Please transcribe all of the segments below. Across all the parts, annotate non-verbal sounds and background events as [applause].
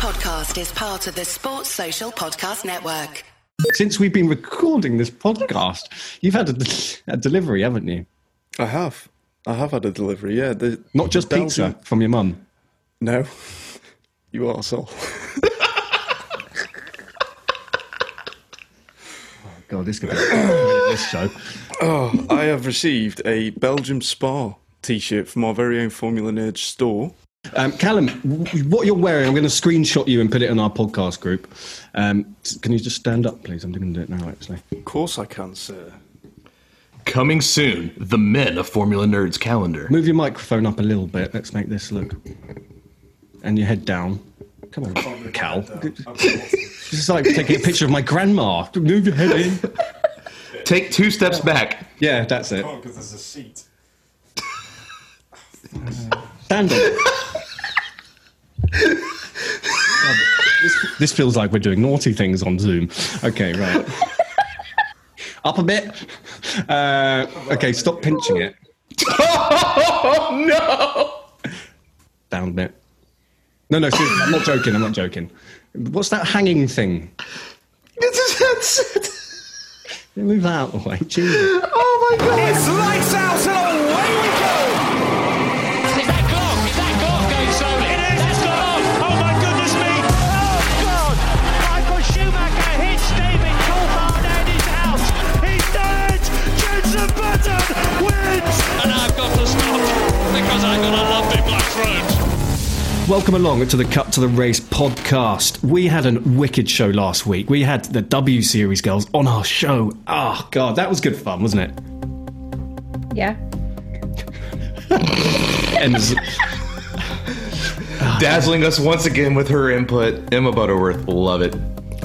podcast is part of the Sports Social Podcast Network. Since we've been recording this podcast, you've had a, [laughs] a delivery, haven't you? I have. I have had a delivery, yeah. The, Not just Belgian- pizza from your mum. No. [laughs] You arsehole. [laughs] God, this could be this show. Oh, I have received a Belgium Spa t-shirt from our very own Formula Nerd store. Um, Callum, what you're wearing, I'm going to screenshot you and put it in our podcast group. Um, can you just stand up, please? I'm going to do it now, actually. Of course I can, sir. Coming soon, the Men of Formula Nerds calendar. Move your microphone up a little bit. Let's make this look. And your head down. Come on, Cal. [laughs] This is like taking a picture of my grandma. Move your head in. Take two steps back. Yeah, that's it. because there's a seat. Stand up. God, this, this feels like we're doing naughty things on Zoom. Okay, right. [laughs] Up a bit. Uh, okay, stop pinching it. Oh [laughs] no! Down a bit. No, no, seriously, I'm not joking. I'm not joking. What's that hanging thing? It's his headset. Move that out of the way. Jesus. Oh my god! It's lights out Welcome along to the Cut to the Race podcast. We had a wicked show last week. We had the W Series girls on our show. Oh, God, that was good fun, wasn't it? Yeah. [laughs] Emma's, Dazzling us once again with her input. Emma Butterworth, love it.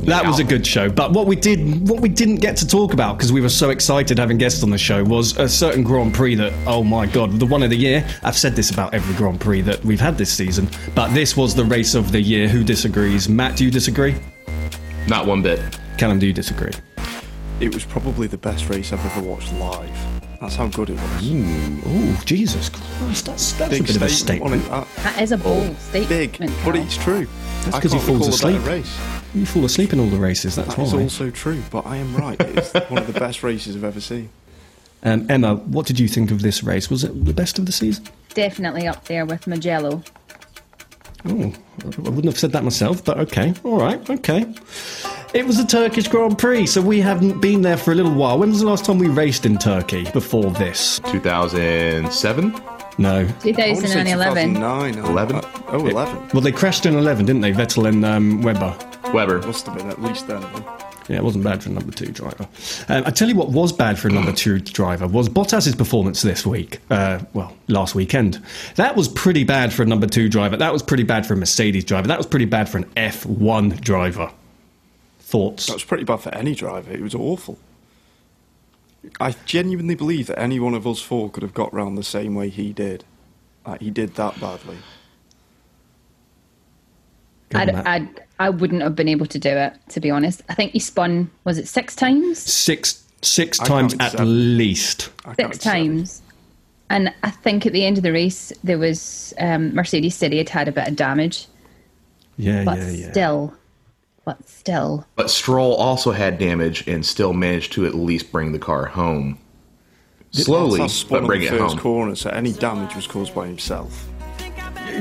That was a good show. But what we did, what we didn't get to talk about because we were so excited having guests on the show was a certain Grand Prix that, oh my God, the one of the year. I've said this about every Grand Prix that we've had this season, but this was the race of the year. Who disagrees? Matt, do you disagree? Not one bit. Callum, do you disagree? It was probably the best race I've ever watched live. That's how good it was. Oh, Jesus Christ, that's, that's a Big bit of a statement on it. That, That is a bold statement. big, but it's true. That's I 'cause he falls recall a better asleep. Race. You fall asleep in all the races, that's That is why. also true, but I am right. It's one of the best races I've ever seen. [laughs] Um, Emma, what did you think of this race? Was it the best of the season? Definitely up there with Mugello. Oh, I wouldn't have said that myself, but okay. All right, okay. It was the Turkish Grand Prix, so we haven't been there for a little while. When was the last time we raced in Turkey before this? 2007? No. I want to say 2011. 2009. 11? Uh, oh, 11. Well, they crashed in 11, didn't they? Vettel and um, Webber. Weber. Must have been at least then. Yeah, it wasn't bad for a number two driver. Um, I tell you what was bad for a number two driver was Bottas's performance this week. Uh, well, last weekend. That was pretty bad for a number two driver. That was pretty bad for a Mercedes driver. That was pretty bad for an F1 driver. Thoughts? That was pretty bad for any driver. It was awful. I genuinely believe that any one of us four could have got round the same way he did. Like, he did that badly. Go on, I'd, Matt. I'd, I wouldn't have been able to do it, to be honest. I think he spun, was it six times? six six I times at seven. least. Six counted seven. times. And I think at the end of the race, there was um, Mercedes City had had a bit of damage, Yeah, but yeah, yeah. still, but still, But Stroll also had damage and still managed to at least bring the car home. Slowly, but bring on it the first home. corner, so any damage was caused by himself.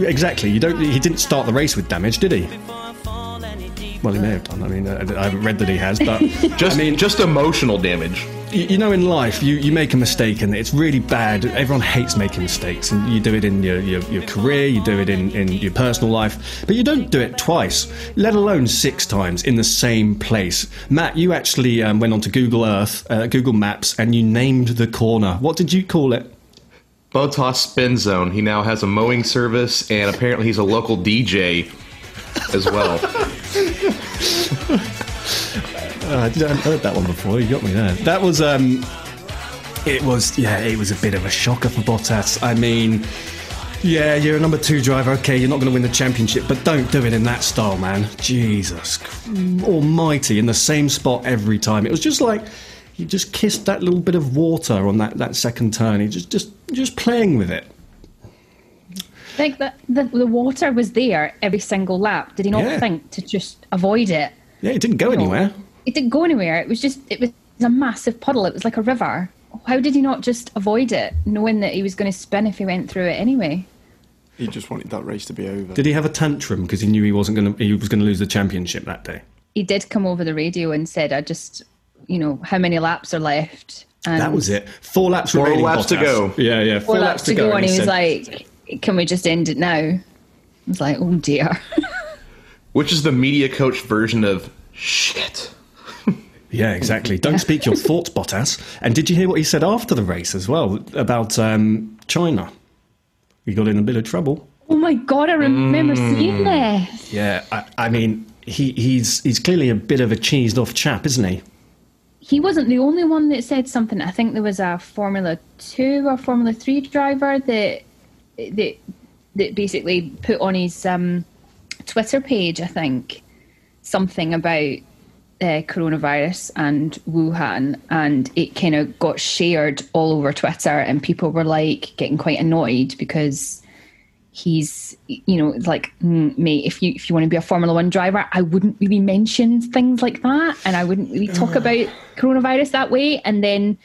Exactly. You don't. He didn't start the race with damage, did he? Well, he may have done. I mean, I, I haven't read that he has, but [laughs] Just, I mean, just emotional damage. you, you know, in life, you, you make a mistake and it's really bad. Everyone hates making mistakes, and you do it in your, your, your career, you do it in, in your personal life, but you don't do it twice, let alone six times in the same place. Matt, you actually um, went onto Google Earth, uh, Google Maps, and you named the corner. What did you call it? Bottas Spin Zone. He now has a mowing service, and apparently he's a local DJ as well. [laughs] Uh, I haven't heard that one before. You got me there. That was um, it was yeah, it was a bit of a shocker for Bottas. I mean, yeah, you're a number two driver. Okay, you're not going to win the championship, but don't do it in that style, man. Jesus Almighty, in the same spot every time. It was just like he just kissed that little bit of water on that, that second turn. He just just just playing with it. Like the, the the water was there every single lap. Did he not Yeah. think to just avoid it? Yeah, it didn't go No. anywhere. It didn't go anywhere. It was just it was a massive puddle. It was like a river. How did he not just avoid it, knowing that he was going to spin if he went through it anyway? He just wanted that race to be over. Did he have a tantrum because he knew he wasn't going to he was going to lose the championship that day? He did come over the radio and said, "I just, you know, how many laps are left?" And That was it. Four laps Four remaining. laps to go. Yeah, yeah. four laps to go, and he was said- like, "Can we just end it now?" I was like, "Oh dear." [laughs] Which is the media coach version of shit. Yeah, exactly. Don't speak your [laughs] thoughts, Bottas. And did you hear what he said after the race as well about um, China? He got in a bit of trouble. oh my god, I remember seeing this. Yeah, I, I mean, he, he's he's clearly a bit of a cheesed off chap, isn't he? He wasn't the only one that said something. I think there was a Formula Two or Formula Three driver that that that basically put on his um, Twitter page. I think something about uh, coronavirus and Wuhan, and it kind of got shared all over Twitter, and people were like getting quite annoyed because he's you know like mm, mate if you if you want to be a formula 1 driver i wouldn't really mention things like that and i wouldn't really talk about coronavirus that way and then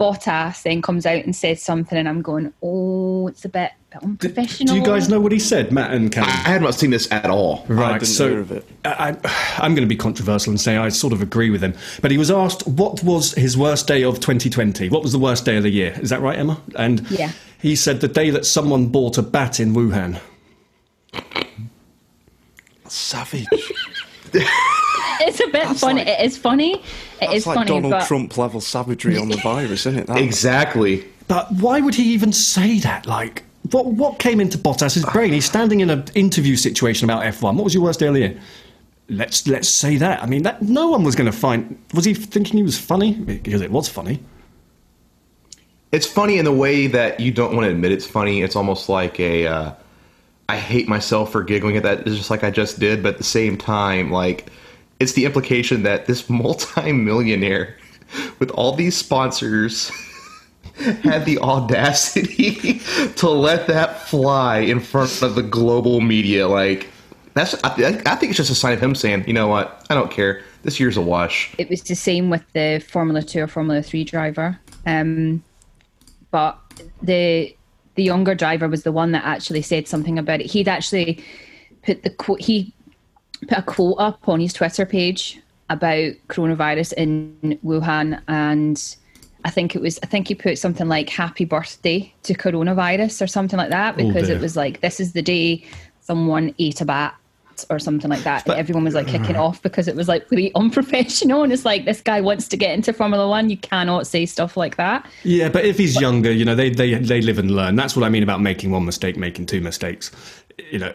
Bottas then comes out and says something and i'm going oh it's a bit, bit unprofessional Do you guys know what he said, Matt and Callum? I had not seen this at all. Right, didn't so hear of it. I, I- I'm going to be controversial and say I sort of agree with him. But he was asked what was his worst day of 2020. What was the worst day of the year? Is that right, Emma? And Yeah. He said the day that someone bought a bat in Wuhan. Savage. it's a bit funny like- it is funny It That's is like funny Donald but Trump level savagery on the virus, isn't it? That? Exactly. But why would he even say that? Like, what what came into Bottas's brain? He's standing in an interview situation about F1. What was your worst day of the year? Let's let's say that. I mean, that no one was going to find. Was he thinking he was funny? Because it was funny. It's funny in the way that you don't want to admit it's funny. It's almost like a, uh, I hate myself for giggling at that. It's just like I just did, but at the same time, like, it's the implication that this [laughs] multi-millionaire with all these sponsors [laughs] had the audacity [laughs] to let that fly in front of the global media. Like, that's, I, I think it's just a sign of him saying, you know what, I don't care. This year's a wash. it was the same with the Formula Two or Formula Three driver. Um, but the the younger driver was the one that actually said something about it. He'd actually put the quote. He put a quote up on his Twitter page about coronavirus in Wuhan, and I think it was. I think he put something like "Happy Birthday to coronavirus" or something like that oh, because dear. it was like this is the day someone ate a bat or something like that. And everyone was like kicking off because it was like really [laughs] unprofessional. And it's like this guy wants to get into Formula One. You cannot say stuff like that. Yeah, but if he's younger, you know, they, they, they live and learn. That's what I mean about making one mistake, making two mistakes. You know,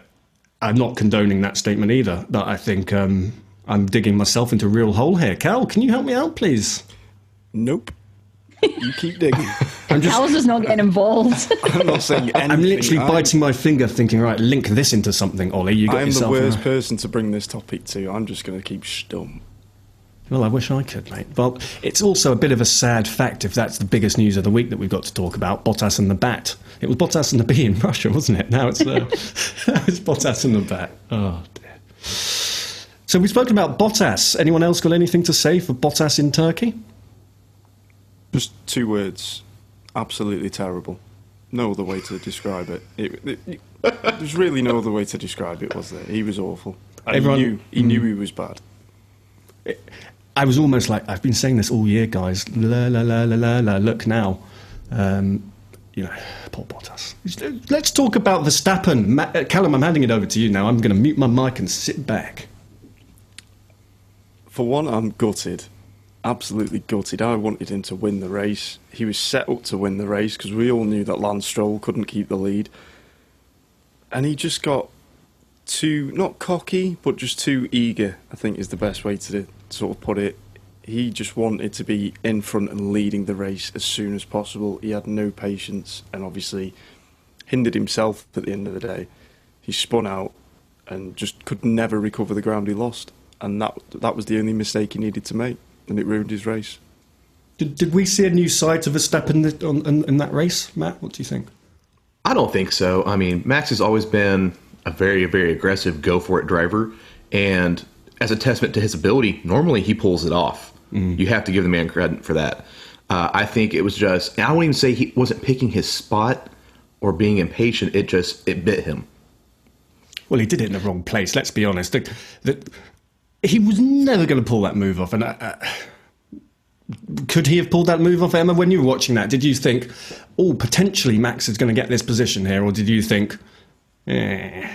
I'm not condoning that statement either, but I think um, I'm digging myself into a real hole here. Cal, can you help me out, please? Nope. You keep digging. I'm just. Cal's just not getting involved. [laughs] I'm not saying anything. I'm literally I'm- biting my finger, thinking, right, link this into something, Ollie. You got I'm the yourself. worst a- person to bring this topic to. I'm just going to keep stum. Well, I wish I could, mate. Well, it's also a bit of a sad fact if that's the biggest news of the week that we've got to talk about Bottas and the bat. It was Bottas and the bee in [laughs] Russia, wasn't it? Now it's, uh, [laughs] now it's Bottas and the bat. Oh, dear. So we've spoken about Bottas. Anyone else got anything to say for Bottas in Turkey? Just two words. Absolutely terrible. No other way to describe it. it, it, there's really no other way to describe it, was there? He was awful. And Everyone- he knew, he knew he was bad. I was almost like, I've been saying this all year, guys. La, la, la, la, la, la. Look now. Um, you know, Paul Bottas. Let's talk about Verstappen. Ma- uh, Callum, I'm handing it over to you now. I'm going to mute my mic and sit back. For one, I'm gutted. Absolutely gutted. I wanted him to win the race. He was set up to win the race because we all knew that Lance Stroll couldn't keep the lead. And he just got too, not cocky, but just too eager, I think is the best way to sort of put it. He just wanted to be in front and leading the race as soon as possible. He had no patience and obviously hindered himself at the end of the day. He spun out and just could never recover the ground he lost. And that that was the only mistake he needed to make, and it ruined his race. Did, did we see a new side to Verstappen th- on, in, in that race, Matt? What do you think? I don't think so. I mean, Max has always been a very, very aggressive, go for it driver. And as a testament to his ability, normally he pulls it off. You have to give the man credit for that. Uh, I think it was just, I won't even say he wasn't picking his spot or being impatient. It just, it bit him. Well, he did it in the wrong place. Let's be honest. The, the, he was never going to pull that move off. And uh, uh, could he have pulled that move off, Emma? When you were watching that, did you think, oh, potentially Max is going to get this position here, or did you think, eh?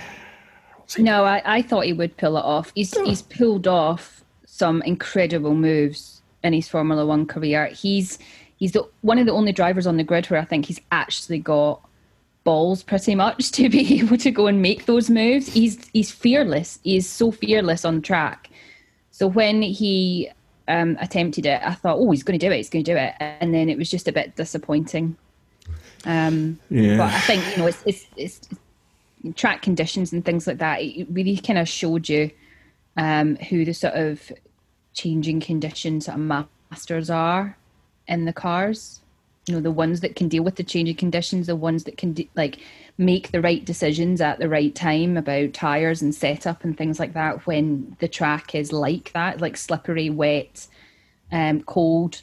No, I, I thought he would pull it off. He's he's pulled off some incredible moves in his Formula One career. He's he's the, one of the only drivers on the grid where I think he's actually got balls pretty much [laughs] to be able to go and make those moves. He's he's fearless. He is so fearless on track. So when he um, attempted it, I thought, oh, he's going to do it. He's going to do it, and then it was just a bit disappointing. Um, Yeah. But I think you know it's, it's it's track conditions and things like that. It really kind of showed you um, who the sort of changing conditions sort of masters are in the cars. You know, the ones that can deal with the changing conditions, the ones that can de- like make the right decisions at the right time about tires and setup and things like that when the track is like that, like slippery, wet, um, cold,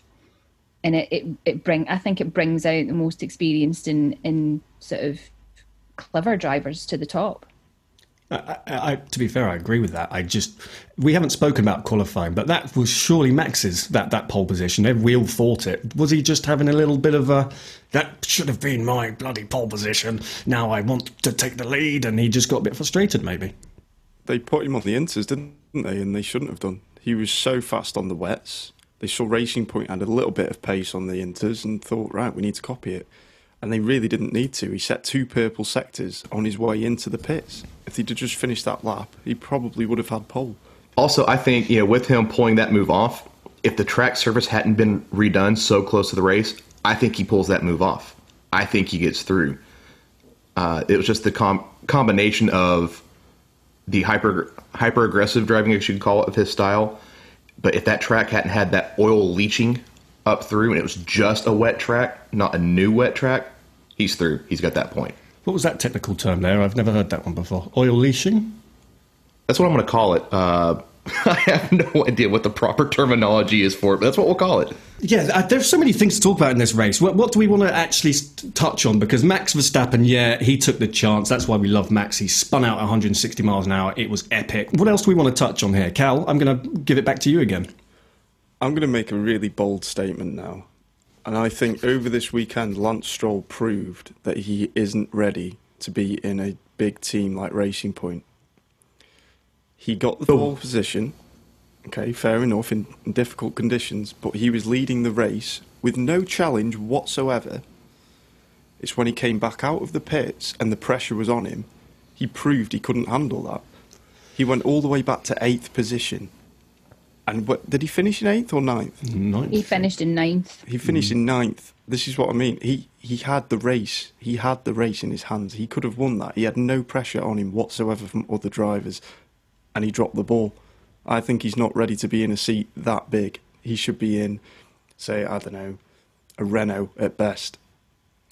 and it, it it bring I think it brings out the most experienced and and sort of clever drivers to the top. I, I, to be fair, I agree with that. I just we haven't spoken about qualifying, but that was surely Max's that that pole position. We all thought it. Was he just having a little bit of a that should have been my bloody pole position? Now I want to take the lead, and he just got a bit frustrated, maybe. They put him on the inters, didn't they? And they shouldn't have done. He was so fast on the wets. They saw Racing Point had a little bit of pace on the inters and thought, right, we need to copy it. And they really didn't need to. He set two purple sectors on his way into the pits. If he'd just finished that lap, he probably would have had pole. Also, I think, you know, with him pulling that move off, if the track surface hadn't been redone so close to the race, I think he pulls that move off. I think he gets through. Uh, it was just the com- combination of the hyper hyper aggressive driving, as you could call it, of his style. But if that track hadn't had that oil leaching up through and it was just a wet track, not a new wet track, he's through. He's got that point. What was that technical term there? I've never heard that one before. Oil leashing. That's what I'm going to call it. Uh, [laughs] I have no idea what the proper terminology is for it, but that's what we'll call it. Yeah, uh, there's so many things to talk about in this race. What, what do we want to actually touch on? Because Max Verstappen, yeah, he took the chance. That's why we love Max. He spun out 160 miles an hour. It was epic. What else do we want to touch on here? Cal, I'm going to give it back to you again. I'm going to make a really bold statement now. And I think over this weekend, Lance Stroll proved that he isn't ready to be in a big team like Racing Point. He got the pole position, okay, fair enough, in, in difficult conditions, but he was leading the race with no challenge whatsoever. It's when he came back out of the pits and the pressure was on him, he proved he couldn't handle that. He went all the way back to eighth position. And what, did he finish in eighth or ninth? Ninth. He finished in ninth. He finished in ninth. This is what I mean. He he had the race. He had the race in his hands. He could have won that. He had no pressure on him whatsoever from other drivers, and he dropped the ball. I think he's not ready to be in a seat that big. He should be in, say, I don't know, a Renault at best.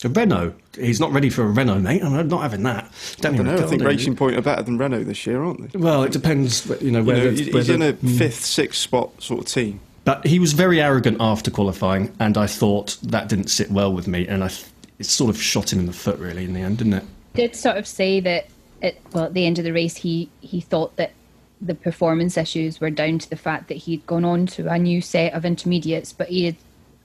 A Renault. He's not ready for a Renault, mate. I'm not having that. I don't know. I think Racing Point are better than Renault this year, aren't they? Well, it depends. You know, You know, he's whether- in a hmm. fifth, sixth spot sort of team. But he was very arrogant after qualifying, and I thought that didn't sit well with me, and I it sort of shot him in the foot, really, in the end, didn't it? Did sort of say that at well at the end of the race he he thought that the performance issues were down to the fact that he'd gone on to a new set of intermediates, but he had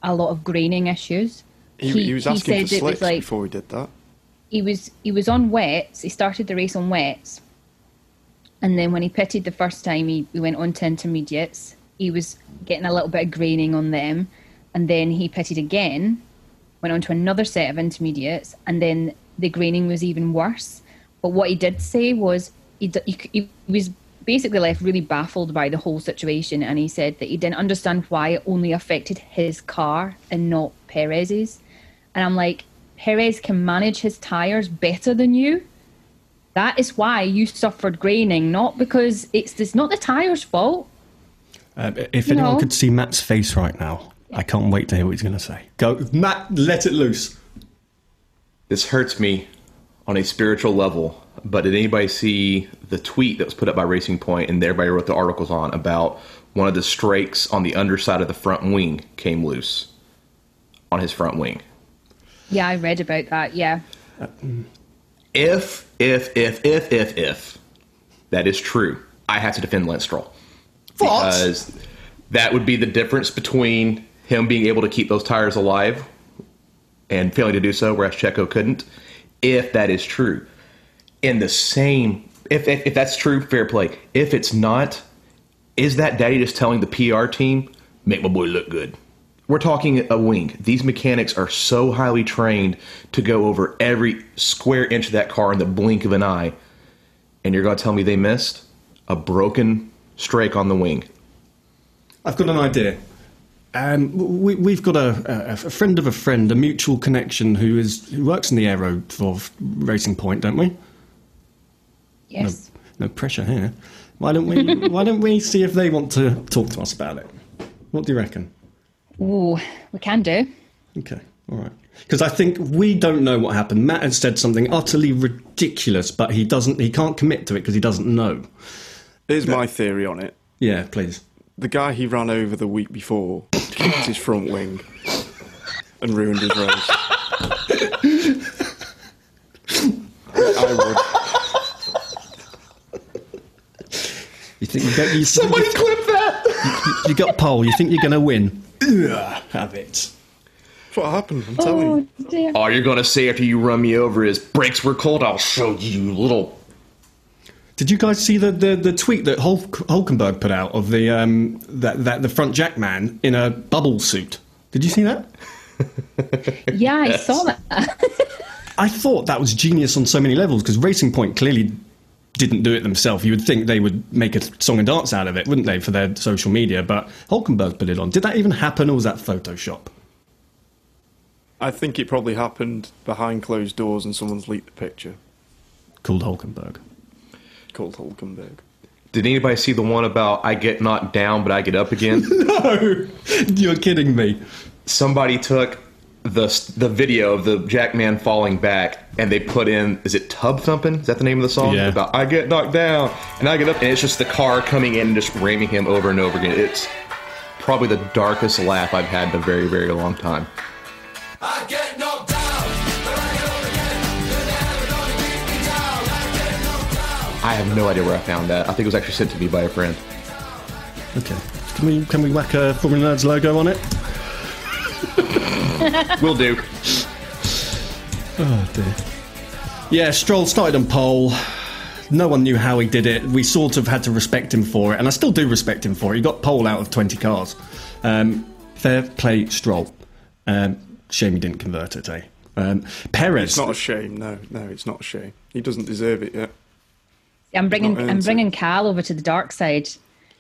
a lot of graining issues. He, he, was asking for said it was slicks like before he did that. he was he was on wets. He started the race on wets, and then when he pitted the first time, he, he went on to intermediates. He was getting a little bit of graining on them, and then he pitted again, went on to another set of intermediates, and then the graining was even worse. But what he did say was he he, he was basically left really baffled by the whole situation, and he said that he didn't understand why it only affected his car and not Perez's. And I'm like, Perez can manage his tires better than you. That is why you suffered graining, not because it's it's not the tires' fault. Uh, if You anyone know. could see Matt's face right now, I can't wait to hear what he's going to say. Go, Matt, let it loose. This hurts me on a spiritual level, but did anybody see the tweet that was put up by Racing Point and everybody wrote the articles on about one of the strakes on the underside of the front wing came loose on his front wing? Yeah, I read about that. Yeah. If, if, if, if, if, if that is true, I have to defend Lance Stroll. What? Because that would be the difference between him being able to keep those tires alive and failing to do so, whereas Checo couldn't. If that is true, in the same, if, if, if that's true, fair play. If it's not, is that daddy just telling the PR team, make my boy look good? We're talking a wing. These mechanics are so highly trained to go over every square inch of that car in the blink of an eye. And you're going to tell me they missed a broken strake on the wing? I've got an idea. Um, we, we've got a, a, a friend of a friend, a mutual connection who is who works in the aero for Racing Point, don't we? Yes. No pressure here. Why don't we? [laughs] why don't we see if they want to talk to us about it? What do you reckon? Ooh, we can do. Okay, all right. Because I think we don't know what happened. Matt has said something utterly ridiculous, but he doesn't. He can't commit to it because he doesn't know. Here's my theory on it. Yeah, please. The guy he ran over the week before kicked his front wing and ruined his race. I would. You think you, don't, you, Somebody you, clip that! you got pole? You think you're going to win? Ugh, have it. That's what happened, I'm telling Oh you. dear. All you're going to say after you run me over is brakes were cold. I'll show you, little. Did you guys see the, the, the tweet that Hulk, Hulkenberg put out of the um, that, that the front jack man in a bubble suit? Did you see that? Yeah, I saw that. [laughs] I thought that was genius on so many levels because Racing Point clearly didn't do it themselves. You would think they would make a song and dance out of it, wouldn't they, for their social media? But Hulkenberg put it on. Did that even happen, or was that Photoshop? I think it probably happened behind closed doors and someone's leaked the picture. Called Hulkenberg. Called Hulkenberg. Did anybody see the one about I get knocked down but I get up again? [laughs] No, you're kidding me. Somebody took the the video of the Jackman falling back and they put in is it tub thumping? Is that the name of the song? Yeah. About I get knocked down and I get up and it's just the car coming in and just ramming him over and over again. It's probably the darkest laugh I've had in a very very long time. I get knocked down, I get up again. You're never gonna keep me down. I get knocked down. I have no idea where I found that. I think it was actually sent to me by a friend. Okay. Can we can we whack a Formula Nerds logo on it? [laughs] Will do. Oh dear. Yeah, Stroll started on pole. No one knew how he did it. We sort of had to respect him for it, and I still do respect him for it. He got pole out of 20 cars. Um, fair play, Stroll. Um, shame he didn't convert it, eh? Um, Perez. It's not a shame, no, no, it's not a shame. He doesn't deserve it yet. I'm bringing Not I'm into bringing Cal over to the dark side.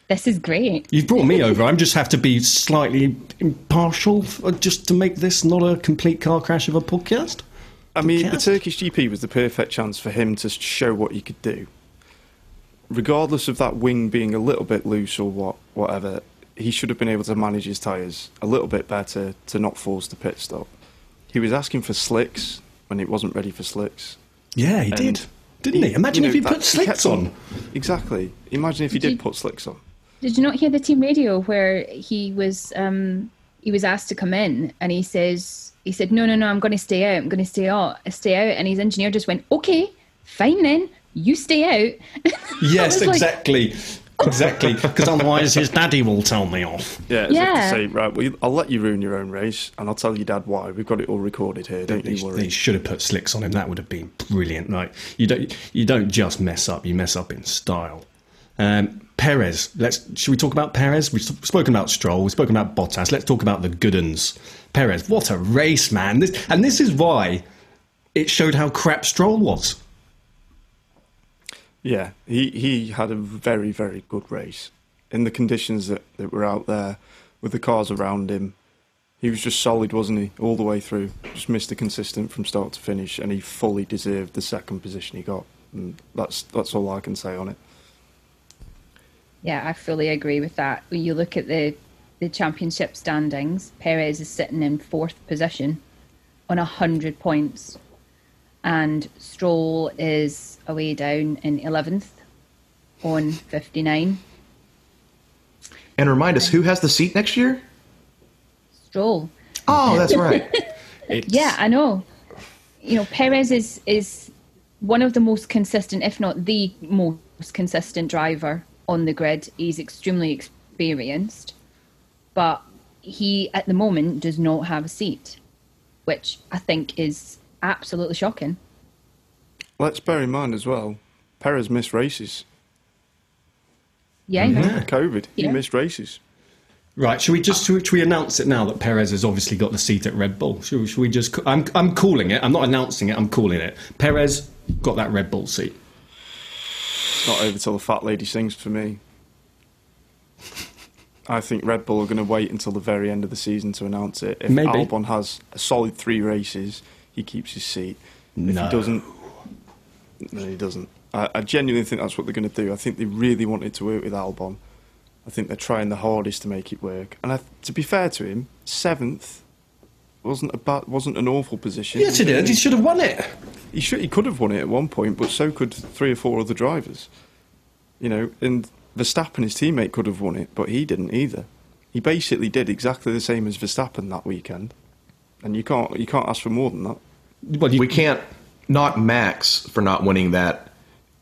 This is great. You've brought me over. I just have to be slightly impartial uh, just to make this not a complete car crash of a podcast. I mean, the. Turkish GP was the perfect chance for him to show what he could do. Regardless of that wing being a little bit loose or what, whatever, he should have been able to manage his tyres a little bit better to not force the pit stop. He was asking for slicks when it wasn't ready for slicks. Yeah, he And did. Didn't he? Imagine you if know, he put that- slicks kept on. Exactly. Imagine if he Did did you- put slicks on. Did you not hear the team radio where he was um, he was asked to come in and he says he said no no no I'm going to stay out I'm going to stay out stay out and his engineer just went okay fine then you stay out. [laughs] Yes, I was like- exactly. Exactly. [laughs] Because otherwise his daddy will tell me off. Yeah, as if Yeah. to say, right, well, I'll let you ruin your own race, and I'll tell your dad why. We've got it all recorded here, don't They, you worry. they should have put slicks on him. That would have been brilliant. Like you don't you don't just mess up. You mess up in style. Um, Perez. Let's. Should we talk about Perez? We've spoken about Stroll. We've spoken about Bottas. Let's talk about the good uns. Perez. What a race, man! This, and this is why it showed how crap Stroll was. Yeah, he, he had a very, very good race. In the conditions that, that were out there, with the cars around him, he was just solid, wasn't he, all the way through. Just Mr. Consistent from start to finish, and he fully deserved the second position he got. And that's that's all I can say on it. Yeah, I fully agree with that. When you look at the the championship standings, Perez is sitting in fourth position on a hundred points. and Stroll is away down in 11th on 59. And remind us, who has the seat next year? Stroll. Oh, that's right. [laughs] Yeah, I know. You know, Perez is is one of the most consistent, if not the most consistent driver on the grid. He's extremely experienced, but he at the moment does not have a seat, which I think is absolutely shocking. Let's bear in mind as well, Perez missed races. Yeah, mm-hmm. I know. COVID, he missed races. Right, should we just should we announce it now that Perez has obviously got the seat at Red Bull? Should, we- should we just? I'm I'm calling it. I'm not announcing it. I'm calling it. Perez got that Red Bull seat. Not over till the fat lady sings for me. I think Red Bull are going to wait until the very end of the season to announce it. If Maybe. Albon has a solid three races, he keeps his seat. If No. he doesn't, no, he doesn't. I, I genuinely think that's what they're going to do. I think they really wanted to work with Albon. I think they're trying the hardest to make it work. And I, to be fair to him, seventh wasn't a bad, wasn't an awful position. Yes, he did. He should have won it. He should. He could have won it at one point, but so could three or four other drivers. You know, and Verstappen, his teammate, could have won it, but he didn't either. He basically did exactly the same as Verstappen that weekend, and you can't you can't ask for more than that. Well, you, we can't not Max for not winning that,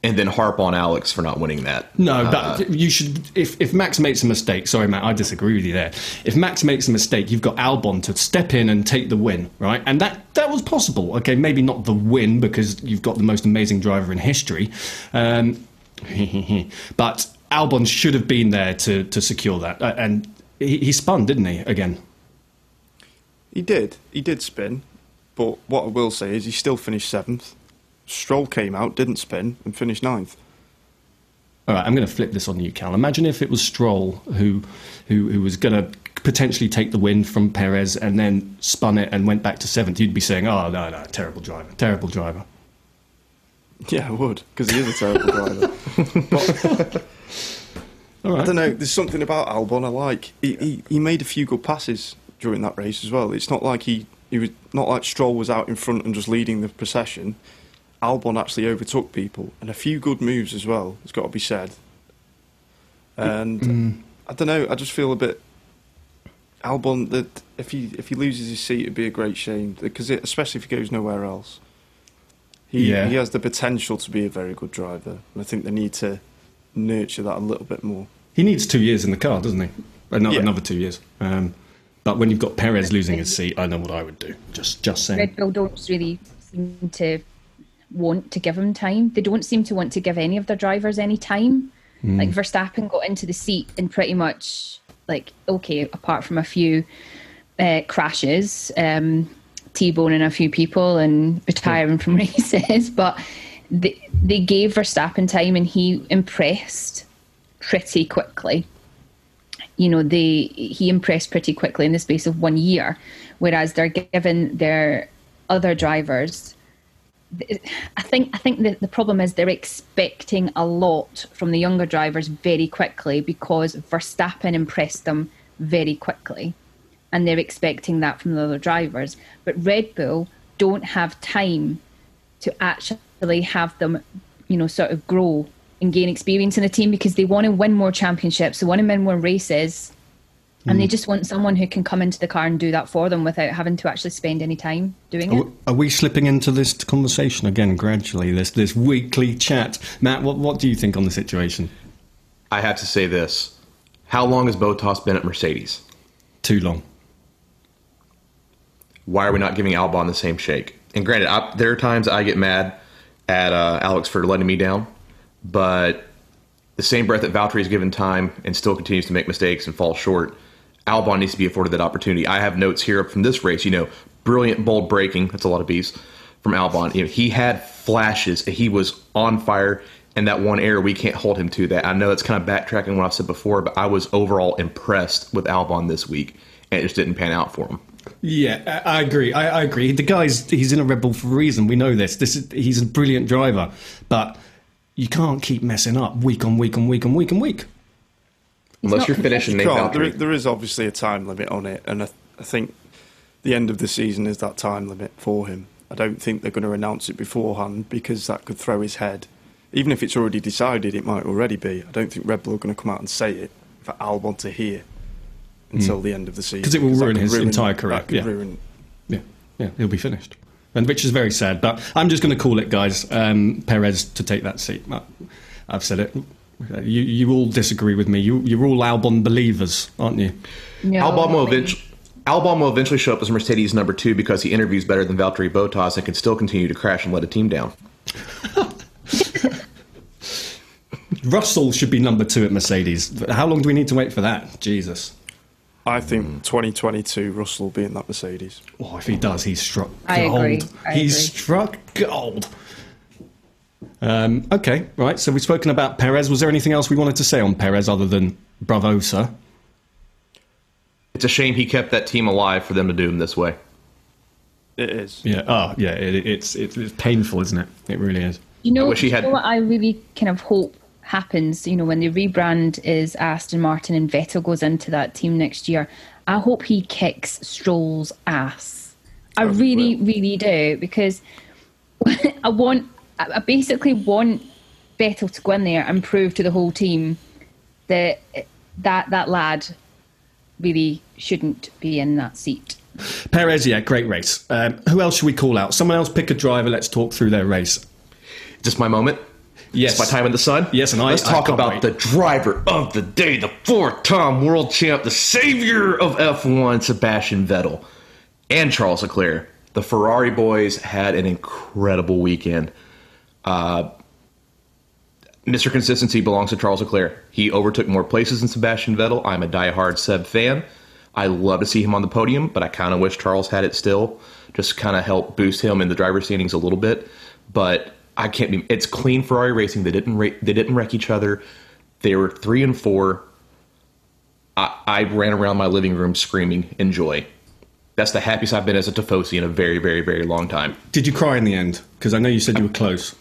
and then harp on Alex for not winning that. No, Uh, but you should. If, if Max makes a mistake, sorry, Matt, I disagree with you there. If Max makes a mistake, you've got Albon to step in and take the win, right? And that that was possible. Okay, maybe not the win because you've got the most amazing driver in history, um, [laughs] but Albon should have been there to to secure that. Uh, and he, he spun, didn't he? Again. He did. He did spin, but what I will say is he still finished seventh. Stroll came out, didn't spin, and finished ninth. All right, I'm going to flip this on you, Cal. Imagine if it was Stroll who, who, who was going to potentially take the win from Perez and then spun it and went back to seventh. You'd be saying, "Oh no, no, terrible driver, terrible driver." Yeah, I would, because he is a terrible driver. But [laughs] All right. I don't know. There's something about Albon I like. He, he he made a few good passes during that race as well. It's not like he he was not like Stroll was out in front and just leading the procession. Albon actually overtook people and a few good moves as well. It's got to be said. And I don't know. I just feel a bit Albon that if he if he loses his seat, it'd be a great shame because it, especially if he goes nowhere else. He Yeah. he has the potential to be a very good driver, and I think they need to nurture that a little bit more. He needs two years in the car, doesn't he? Another, Yeah. another two years. Um, but when you've got Perez losing his seat, I know what I would do. Just, just saying. Red Bull don't really seem to want to give him time. They don't seem to want to give any of their drivers any time. Like Verstappen got into the seat and pretty much like okay, apart from a few uh, crashes, um, t-boning a few people and retiring from [laughs] races, but they, they gave Verstappen time and he impressed pretty quickly you know they he impressed pretty quickly in the space of one year whereas they're given their other drivers I think I think the, the problem is they're expecting a lot from the younger drivers very quickly because Verstappen impressed them very quickly. And they're expecting that from the other drivers. But Red Bull don't have time to actually have them you know sort of grow and gain experience in a team because they want to win more championships. They want to win more races and they just want someone who can come into the car and do that for them without having to actually spend any time doing Are it Are we slipping into this conversation again gradually? This this weekly chat, Matt. What what do you think on the situation? I have to say this: How long has Bottas been at Mercedes? Too long. Why are we not giving Albon the same shake? And granted, I, there are times I get mad at uh, Alex for letting me down, but the same breath that Valtteri is given time and still continues to make mistakes and fall short, Albon needs to be afforded that opportunity. I have notes here from this race. You know, brilliant, bold braking. That's a lot of B's from Albon. You know, he had flashes. He was on fire. And that one error, we can't hold him to that. I know it's kind of backtracking what I've said before, but I was overall impressed with Albon this week, and it just didn't pan out for him. Yeah, I, I agree. I, I agree. The guy's he's in a Red Bull for a reason. We know this. This is he's a brilliant driver, but you can't keep messing up week on week on week on week on week. Unless not you're finishing Nate Can't. There, there is obviously a time limit on it, and I, I think the end of the season is that time limit for him. I don't think they're going to announce it beforehand because that could throw his head. Even if it's already decided, it might already be. I don't think Red Bull are going to come out and say it for Albon to hear until the end of the season because it will ruin could his entire career, that could yeah. ruin Yeah, yeah, he'll be finished, and which is very sad. But I'm just going to call it, guys. Um, Perez to take that seat. I've said it. You, you all disagree with me. You, you're all Albon believers, aren't you? No, Albon will eventually. Albon will eventually show up as Mercedes number two because he interviews better than Valtteri Bottas and can still continue to crash and let a team down. [laughs] Russell should be number two at Mercedes. How long do we need to wait for that? Jesus. I think 2022 Russell will be in that Mercedes. Oh, if he does, he's struck I gold. agree. I he's agree. struck gold. Um, okay, right. So we've spoken about Perez. Was there anything else we wanted to say on Perez other than bravo, sir? It's a shame he kept that team alive for them to do him this way. It is. Yeah. Oh, yeah. It, it's, it's it's painful, isn't it? It really is. You know, I wish he you had- know what I really kind of hope happens, you know, when the rebrand is Aston Martin and Vettel goes into that team next year. I hope he kicks Stroll's ass. I really, will. really do because [laughs] I want, I I basically want Vettel to go in there and prove to the whole team that that that lad really shouldn't be in that seat. Perez, yeah, great race. Um, who else should we call out? Someone else pick a driver. Let's talk through their race. Just my moment. Yes. It's my time in the sun. Yes, and I- let's talk can't about wait. the driver of the day, the four-time world champ, the savior of F1, Sebastian Vettel, and Charles Leclerc. The Ferrari boys had an incredible weekend. Uh, Mr. Consistency belongs to Charles Leclerc. He overtook more places than Sebastian Vettel. I'm a diehard Seb fan. I love to see him on the podium, but I kind of wish Charles had it still, just kind of help boost him in the driver's standings a little bit. But I can't be. It's clean Ferrari racing. They didn't. Ra- they didn't wreck each other. They were three and four. I, I ran around my living room screaming in joy. That's the happiest I've been as a Tifosi in a very, very, very long time. Did you cry in the end? Because I know you said you were close.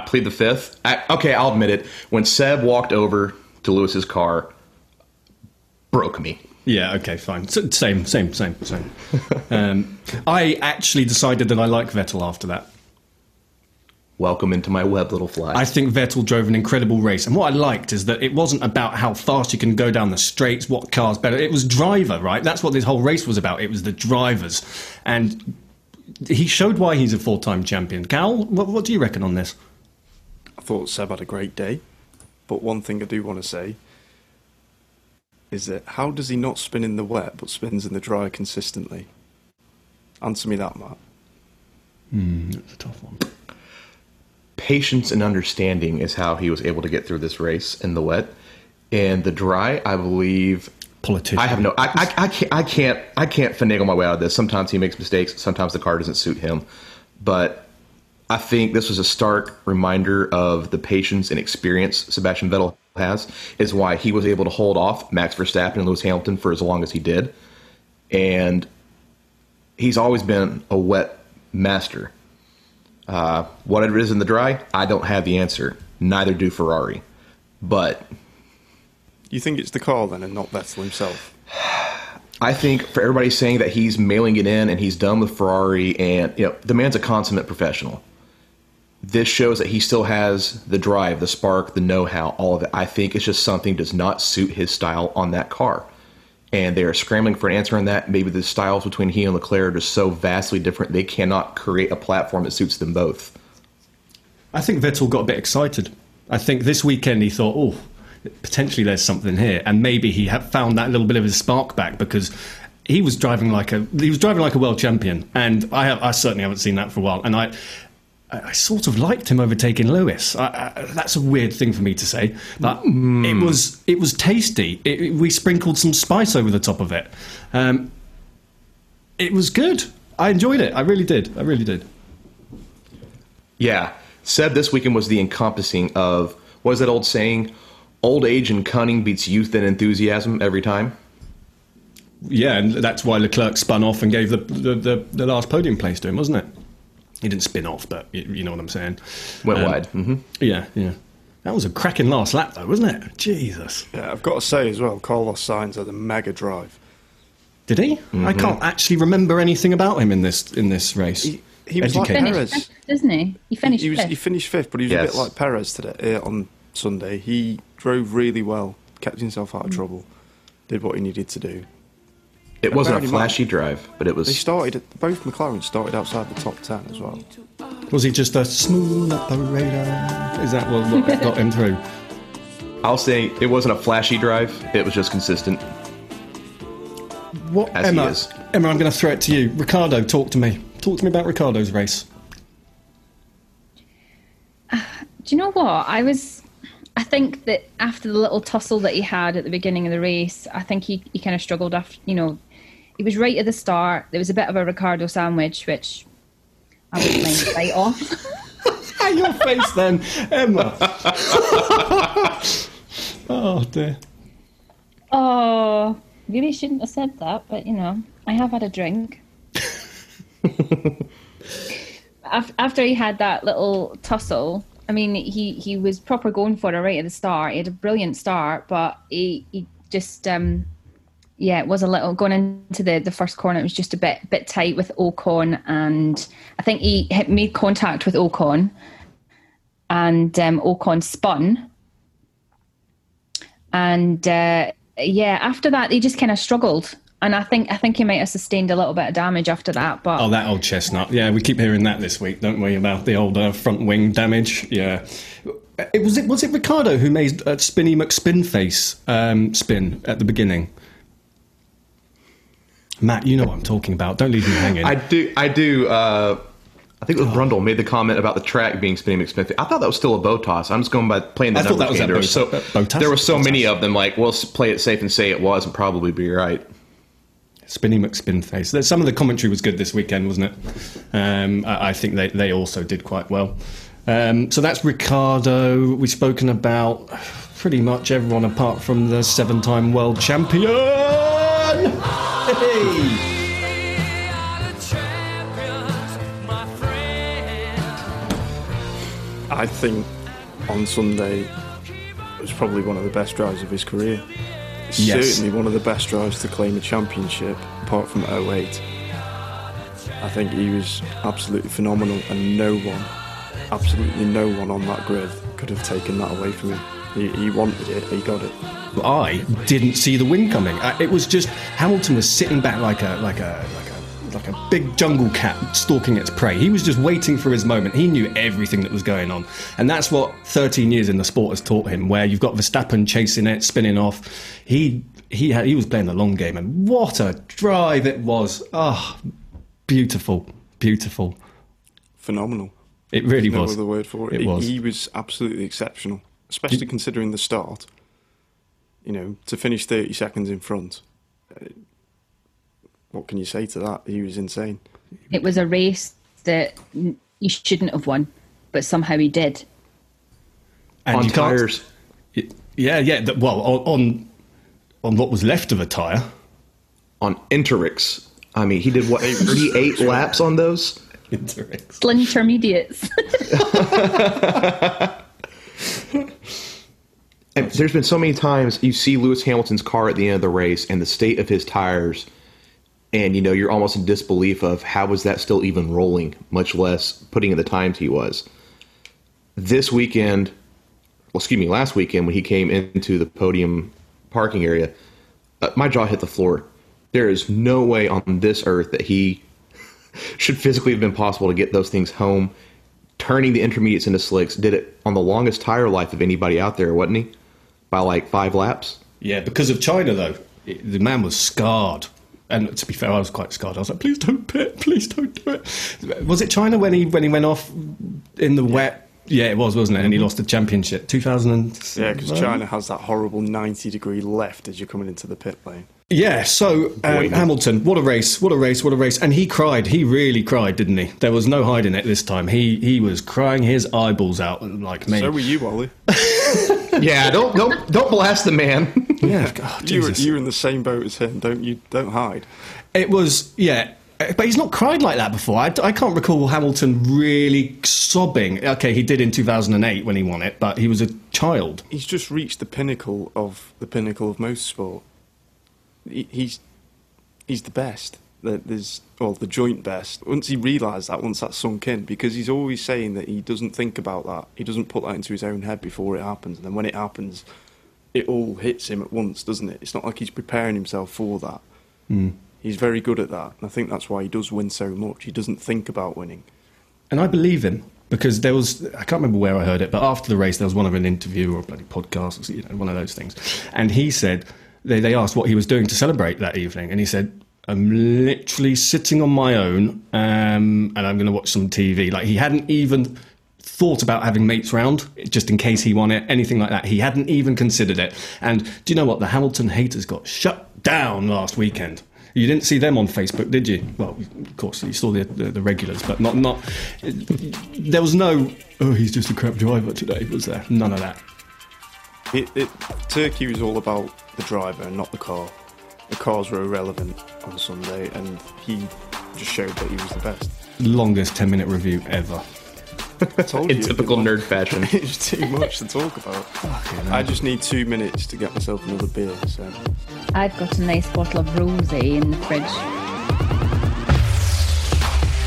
I plead the fifth. I, okay, I'll admit it. When Seb walked over to Lewis's car, broke me. Yeah. Okay. Fine. So, same. Same. Same. Same. [laughs] um, I actually decided that I like Vettel after that. Welcome into my web, little fly. I think Vettel drove an incredible race, and what I liked is that it wasn't about how fast you can go down the straights, what car's better. It was driver, right? That's what this whole race was about. It was the drivers, and he showed why he's a four-time champion. Cal, what, what do you reckon on this? I thought Seb had a great day, but one thing I do want to say is that how does he not spin in the wet but spins in the dry consistently? Answer me that, Matt. Hmm, it's a tough one. Patience and understanding is how he was able to get through this race in the wet. And the dry, I believe. Politician. I have no. I, I, I can't. I can't. I can't finagle my way out of this. Sometimes he makes mistakes. Sometimes the car doesn't suit him. But I think this was a stark reminder of the patience and experience Sebastian Vettel has. Is why he was able to hold off Max Verstappen and Lewis Hamilton for as long as he did, and he's always been a wet master. Uh, what it is in the dry, I don't have the answer. Neither do Ferrari. But You think it's the car then and not Vettel himself? I think for everybody saying that he's mailing it in and he's done with Ferrari and you know the man's a consummate professional. This shows that he still has the drive, the spark, the know-how, all of it. I think it's just something does not suit his style on that car. And they are scrambling for an answer on that. Maybe the styles between he and Leclerc are just so vastly different they cannot create a platform that suits them both. I think Vettel got a bit excited. I think this weekend he thought, oh, potentially there's something here, and maybe he had found that little bit of his spark back because he was driving like a he was driving like a world champion, and I have, I certainly haven't seen that for a while, and I. I I sort of liked him overtaking Lewis. I, I, that's a weird thing for me to say, but it was it was tasty. It, it- we sprinkled some spice over the top of it. Um, it was good. I enjoyed it. I really did. I really did. Yeah. said this weekend was the encompassing of what is that old saying? Old age and cunning beats youth and enthusiasm every time. Yeah, and that's why Leclerc spun off and gave the the, the, the last podium place to him, wasn't it? He didn't spin off, but you, you know what I'm saying. Went Um, wide. hmm Yeah, yeah. That was a cracking last lap, though, wasn't it? Jesus. Yeah, I've got to say as well, Carlos Sainz had a mega drive. Did he? I can't actually remember anything about him in this in this race. He, he was like Perez. Finished fifth, doesn't he? He finished he was fifth. he finished fifth, but he was a bit like Perez today uh, on Sunday. He drove really well, kept himself out of trouble, did what he needed to do. It wasn't a Bearing in mind- flashy drive, but it was. They started both McLaren started outside the top ten as well. Was he just a smooth operator? Is that what, what got him through? I'll say it wasn't a flashy drive. It was just consistent. What, As he Emma? is. Emma, I'm going to throw it to you. Ricciardo, talk to me. Talk to me about Ricciardo's race. Uh, do you know what? I was. I think that after the little tussle that he had at the beginning of the race, I think he, he kind of struggled after, you know, he was right at the start. There was a bit of a Ricciardo sandwich, which I wouldn't mind a bite off. [laughs] Your face then, Emma. [laughs] oh dear. Oh, really shouldn't have said that, but you know, I have had a drink. [laughs] After he had that little tussle, I mean, he, he was proper going for it right at the start. He had a brilliant start, but he, he just, um, yeah, it was a little going into the, the first corner. It was just a bit bit tight with Ocon, and I think he made contact with Ocon, and um, Ocon spun, and uh, yeah, after that he just kind of struggled, and I think I think he might have sustained a little bit of damage after that. But Oh, that old chestnut. Yeah, we keep hearing that this week, don't we? About the old uh, front wing damage. Yeah. It was it was it Ricciardo who made a Spinny McSpin face um, spin at the beginning. Matt, you know what I'm talking about. Don't leave me hanging. I do. I do. Uh, I think it was Brundle made the comment about the track being spinning expensive. I thought that was still a Bottas. I'm just going by playing the I thought numbers that was game. a There were so uh, Bottas? there were so Bottas. many of them. Like, we'll play it safe and say it was, and probably be right. Spinny McSpin face. There's- Some of the commentary was good this weekend, wasn't it? Um, I, I think they, they also did quite well. Um, so that's Ricciardo. We've spoken about pretty much everyone apart from the seven time world champion. Hey! I think on Sunday it was probably one of the best drives of his career. Yes. Certainly one of the best drives to claim a championship, apart from 08. I think he was absolutely phenomenal, and no one, absolutely no one on that grid could have taken that away from him. He, he wanted it, he got it. I didn't see the win coming. I, it was just Hamilton was sitting back like a like a like a like a big jungle cat stalking its prey. He was just waiting for his moment. He knew everything that was going on, and that's what 13 years in the sport has taught him. Where you've got Verstappen chasing it, spinning off. He he had, he was playing the long game, and what a drive it was! Ah, beautiful, beautiful. Phenomenal. It really no was. other word for it. It he, was. he was absolutely exceptional, especially considering the start. You know, to finish 30 seconds in front. uh, What can you say to that? He was insane. it was a race that n- he shouldn't have won, but somehow he did. And on you can't- tires, Yeah, yeah. Well, on, on on what was left of a tire. on Interix. I mean, he did what 38 laps on those. Still intermediates. [laughs] [laughs] And there's been so many times you see Lewis Hamilton's car at the end of the race and the state of his tires, and you know you're almost in disbelief of how was that still even rolling, much less putting in the times he was. This weekend, well, excuse me, last weekend when he came into the podium parking area, uh, my jaw hit the floor. There is no way on this earth that he [laughs] should physically have been possible to get those things home. Turning the intermediates into slicks did it on the longest tire life of anybody out there, wasn't he? By like five laps. Yeah, because of China though, it, the man was scarred. And to be fair, I was quite scarred. I was like, "Please don't pit, please don't do it." Was it China when he when he went off in the wet? Yeah, it was, wasn't it? And he lost the championship, two thousand and Yeah, because China has that horrible 90 degree left as you're coming into the pit lane. Yeah, so um, Hamilton, what a race, what a race, what a race. And he cried, he really cried, didn't he? There was no hiding it this time. He he was crying his eyeballs out like me. So were you, Ollie. [laughs] [laughs] Yeah, don't don't don't blast the man. [laughs] yeah, oh, [laughs] God, you're, you were in the same boat as him. Don't you? Don't hide. It was, yeah. But he's not cried like that before. I, I can't recall Hamilton really sobbing. Okay, he did in 2008 when he won it, but he was a child. He's just reached the pinnacle of the pinnacle of motorsport. He, he's he's the best. That there's well the joint best. Once he realised that, once that sunk in, because he's always saying that he doesn't think about that, he doesn't put that into his own head before it happens, and then when it happens, it all hits him at once, doesn't it? It's not like he's preparing himself for that. Hmm. He's very good at that, and I think that's why he does win so much. He doesn't think about winning. And I believe him because there was, I can't remember where I heard it, but after the race, there was one of an interview or a bloody podcast, or, you know, one of those things. And he said, they, they asked what he was doing to celebrate that evening. And he said, I'm literally sitting on my own um, and I'm going to watch some TV. Like he hadn't even thought about having mates round just in case he won it, anything like that. He hadn't even considered it. And do you know what? The Hamilton haters got shut down last weekend. You didn't see them on Facebook, did you? Well, of course, you saw the, the, the regulars, but not not. There was no. Oh, he's just a crap driver today. Was there? None of that. It, it, Turkey was all about the driver not the car. The cars were irrelevant on Sunday, and he just showed that he was the best. Longest ten minute review ever. I In you, typical it- nerd fashion. [laughs] It's too much to talk about. I just need two minutes to get myself another beer. So I've got a nice bottle of rosé in the fridge.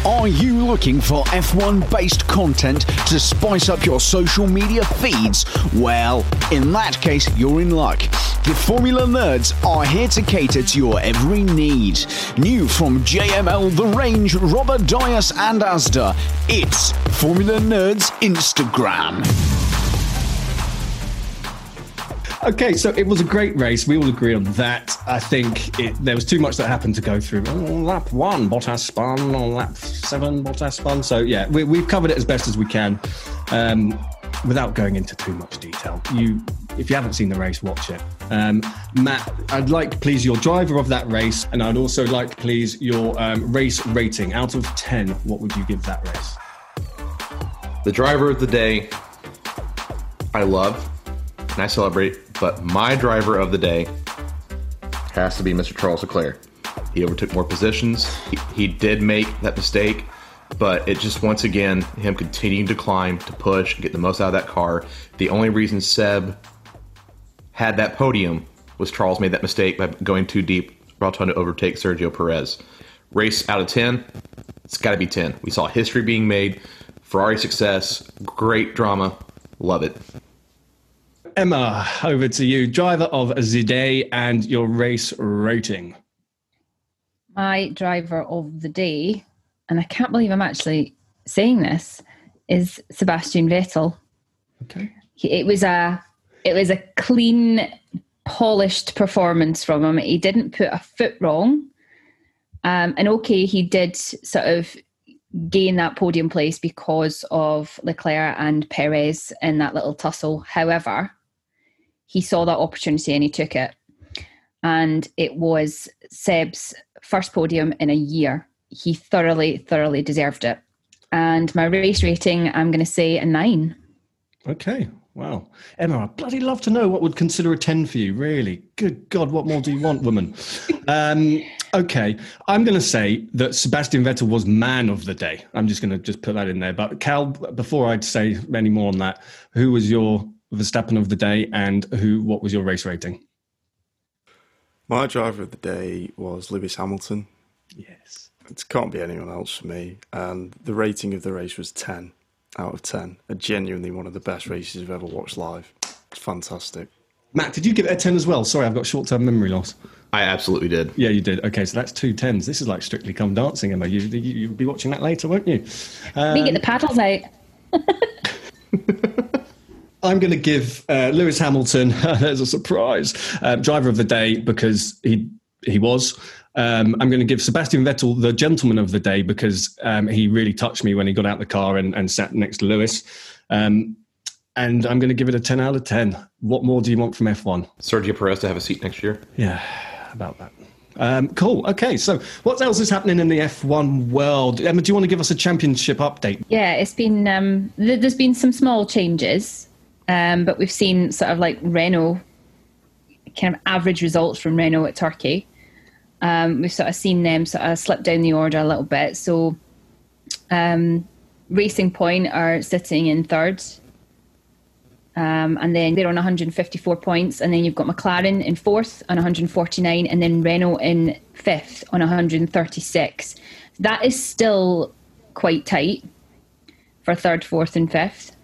Are you looking for F1 based content to spice up your social media feeds? Well, in that case, you're in luck. The Formula Nerds are here to cater to your every need. New from JML, The Range, Robert Dyas, and Asda, it's Formula Nerds Instagram. Okay, so it was a great race. We all agree on that. I think it, there was too much that happened to go through. Oh, lap one, Bottas spun. On lap seven, Bottas spun. So yeah, we, we've covered it as best as we can, um, without going into too much detail. You, if you haven't seen the race, watch it. Um, Matt, I'd like please your driver of that race, and I'd also like please your um, race rating. Out of ten, what would you give that race? The driver of the day, I love and I celebrate, but my driver of the day has to be Mr. Charles Leclerc. He overtook more positions. He, he did make that mistake, but it just once again him continuing to climb, to push, get the most out of that car. The only reason Seb had that podium was Charles made that mistake by going too deep while trying to overtake Sergio Perez. Race out of 10, it's got to be 10. We saw history being made, Ferrari success, great drama, love it. Emma, over to you, driver of the day and your race rating. My driver of the day, and I can't believe I'm actually saying this, is Sebastian Vettel. Okay. It was a it was a clean, polished performance from him. He didn't put a foot wrong. Um, and okay, he did sort of gain that podium place because of Leclerc and Perez in that little tussle. However, he saw that opportunity and he took it. And it was Seb's first podium in a year. He thoroughly, thoroughly deserved it. And my race rating, I'm going to say a nine. Okay. Wow. Emma, I'd bloody love to know what would consider a 10 for you, really. Good God, what more do you want, woman? [laughs] um, okay. I'm going to say that Sebastian Vettel was man of the day. I'm just going to just put that in there. But Cal, before I'd say any more on that, who was your Verstappen of the day and who? what was your race rating? my driver of the day was Lewis Hamilton. Yes. It can't be anyone else for me. And the rating of the race was 10 out of 10. A genuinely one of the best races I've ever watched live. It's fantastic. Matt, did you give it a 10 as well? Sorry, I've got short term memory loss. I absolutely did. Yeah, you did. Okay, so that's two tens. This is like Strictly Come Dancing, Emma. You, you, you'll be watching that later, won't you? Me get um, the paddles [laughs] out. [laughs] I'm going to give uh, Lewis Hamilton. [laughs] there's a surprise uh, driver of the day because he he was. Um, I'm going to give Sebastian Vettel the gentleman of the day because um, he really touched me when he got out the car and, and sat next to Lewis. Um, and I'm going to give it a 10 out of 10. What more do you want from F1? Sergio Perez to have a seat next year. Yeah, about that. Um, cool. Okay, so what else is happening in the F1 world? Emma, do you want to give us a championship update? Yeah, it's been um, th- there's been some small changes, um, but we've seen sort of like Renault kind of average results from Renault at Turkey. Um, we've sort of seen them sort of slip down the order a little bit. So, um, Racing Point are sitting in third, Um, and then they're on 154 points, and then you've got McLaren in fourth on 149, and then Renault in fifth on 136. That is still quite tight for third, fourth, and fifth.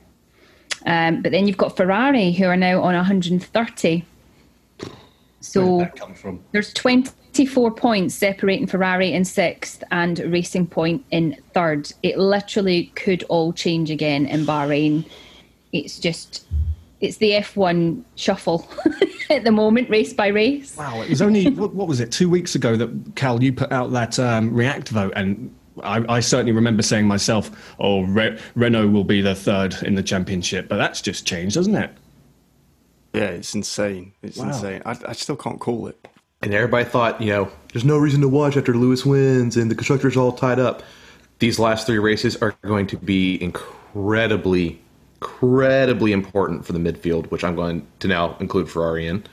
Um, but then you've got Ferrari who are now on 130. So Where did that come from? there's 24 points separating Ferrari in sixth and Racing Point in third. It literally could all change again in Bahrain. It's just, it's the F1 shuffle [laughs] at the moment, race by race. Wow, it was only [laughs] what, what was it? Two weeks ago that Cal you put out that um, React vote, and I, I certainly remember saying myself, "Oh, Re- Renault will be the third in the championship," but that's just changed, doesn't it? Yeah, it's insane. It's Wow. insane. I, I still can't call it. And everybody thought, you know, there's no reason to watch after Lewis wins and the constructors all tied up. These last three races are going to be incredibly, incredibly important for the midfield, which I'm going to now include Ferrari in.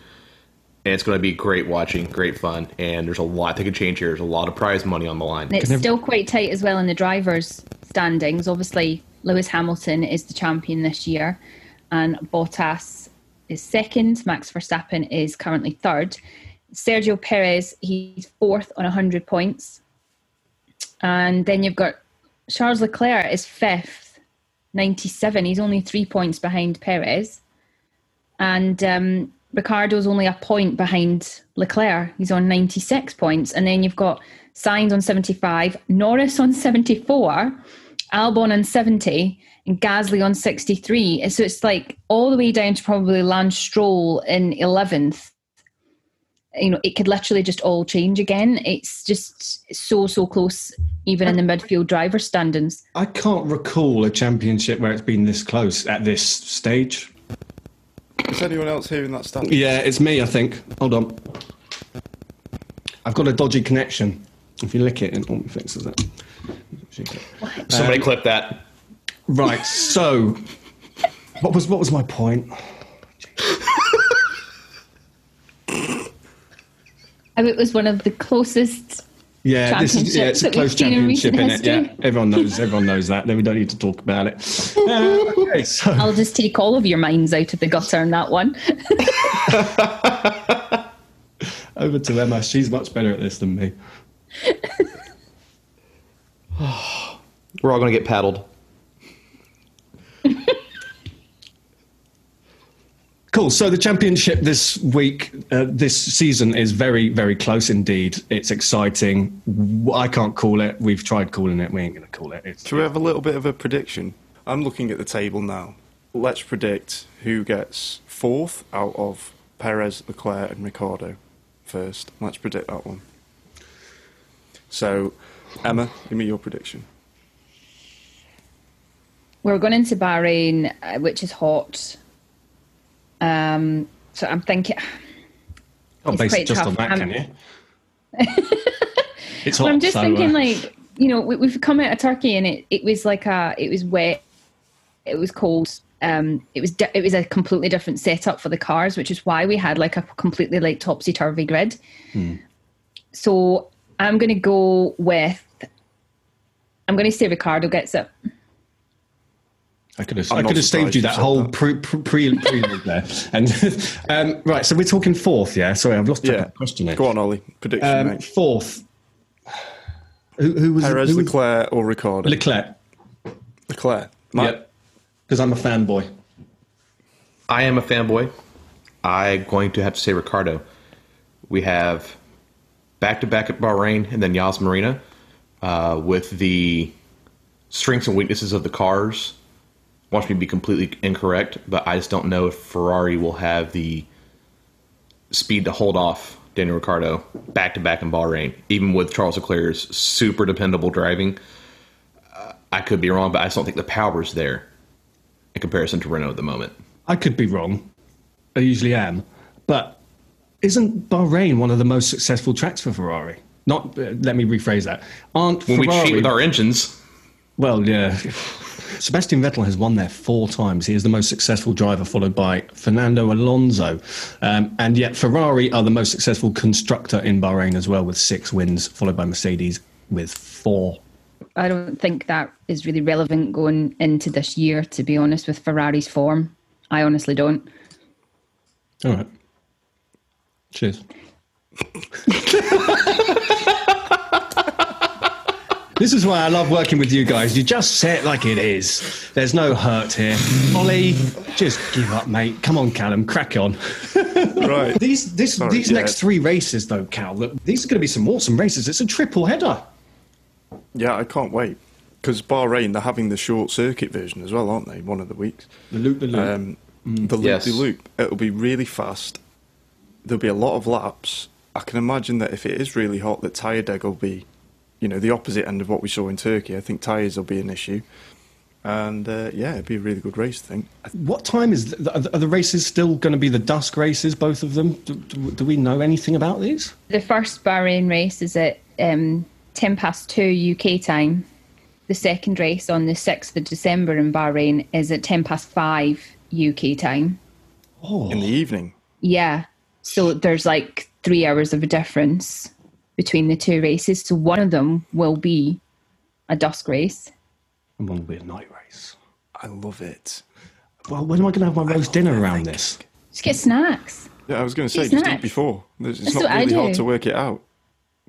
And it's going to be great watching, great fun, and there's a lot that could change here. There's a lot of prize money on the line. And it's Can I- still quite tight as well in the drivers' standings. Obviously, Lewis Hamilton is the champion this year, and Bottas is second. Max Verstappen is currently third. Sergio Perez, he's fourth on 100 points. And then you've got Charles Leclerc is fifth, 97. He's only three points behind Perez. And um, Ricciardo's only a point behind Leclerc. He's on 96 points. And then you've got Sainz on 75, Norris on 74, Albon on 70, and Gasly on 63. So it's like all the way down to probably Lance Stroll in 11th. You know, it could literally just all change again. It's just so, so close, even in the midfield driver standings. I can't recall a championship where it's been this close at this stage. Is anyone else hearing that stat? Yeah, it's me, I think. Hold on. I've got a dodgy connection. If you lick it, it all fixes it. Somebody clip that. Right, so what was what was my point? [laughs] And it was one of the closest Yeah, this is yeah, it's a Championships that we've close championship, recent in it? Yeah, everyone knows. Everyone knows that. Then we don't need to talk about it. Uh, okay, so [laughs] I'll just take all of your minds out of the gutter on that one. [laughs] over to Emma. She's much better at this than me. [sighs] We're all going to get paddled. Cool. So the championship this week, uh, this season is very, very close indeed. It's exciting. I can't call it. We've tried calling it. We ain't going to call it. It's, Should we have a little bit of a prediction? I'm looking at the table now. Let's predict who gets fourth out of Perez, Leclerc, and Ricciardo first. Let's predict that one. So, Emma, give me your prediction. We're going into Bahrain, uh, which is hot. Um, so I'm thinking. not it's base it quite just tough. on that, I'm- can you? [laughs] it's hot. I'm just so, thinking, uh, like, you know, we, we've come out of Turkey and it, it was like a, it was wet, it was cold. Um, it was di- it was a completely different setup for the cars, which is why we had like a completely like topsy turvy grid. So I'm going to go with. I'm going to say Ricciardo gets it. I could have, I'm I could have saved you surprised that whole that. pre pre pre pre there. And [laughs] um, right, so we're talking fourth, yeah. Sorry, I've lost track Yeah. of the question. Here. Go on, Ollie. Prediction, Um, mate. fourth. Who, who was Perez, who was- Leclerc, or Ricciardo? Leclerc. Leclerc. Matt? Yep. Because I'm a fanboy. I am a fanboy. I'm going to have to say Ricciardo. We have back to back at Bahrain and then Yas Marina uh, with the strengths and weaknesses of the cars. Watch me be completely incorrect, but I just don't know if Ferrari will have the speed to hold off Daniel Ricciardo back to back in Bahrain, even with Charles Leclerc's super dependable driving. Uh, I could be wrong, but I just don't think the power's there in comparison to Renault at the moment. I could be wrong. I usually am. But isn't Bahrain one of the most successful tracks for Ferrari? Not. Uh, let me rephrase that. Aren't when we cheat with our engines. well, yeah. Sebastian Vettel has won there four times. He is the most successful driver, followed by Fernando Alonso. Um, and yet, Ferrari are the most successful constructor in Bahrain as well, with six wins, followed by Mercedes with four. I don't think that is really relevant going into this year, to be honest, with Ferrari's form. I honestly don't. All right. Cheers. [laughs] this is why I love working with you guys. You just say it like it is. There's no hurt here. Ollie, just give up, mate. Come on, Callum, crack on. [laughs] Right. These this Sorry, these yeah. next three races, though, Cal, look, these are going to be some awesome races. It's a triple header. Yeah, I can't wait. Because Bahrain, they're having the short circuit version as well, aren't they? One of the weeks. The loop, the loop. Um, the loop Yes. de loop. It'll be really fast. There'll be a lot of laps. I can imagine that if it is really hot, that tyre deg will be, you know, the opposite end of what we saw in Turkey. I think tyres will be an issue. And uh, yeah, it'd be a really good race, I think. what time is the, are the- races still going to be the dusk races? Both of them. Do, do, do we know anything about these? The first Bahrain race is at um, 10 past 2 UK time. The second race on the 6th of December in Bahrain is at 10 past 5 UK time. Oh, In the evening. Yeah. So there's like three hours of a difference between the two races. So one of them will be a dusk race. and one will be a night race. I love it. Well, when am I going to have my roast dinner around this? Just get snacks. Yeah, I was going to say, Eat just snacks. eat before. It's That's not what I really hard to work it out.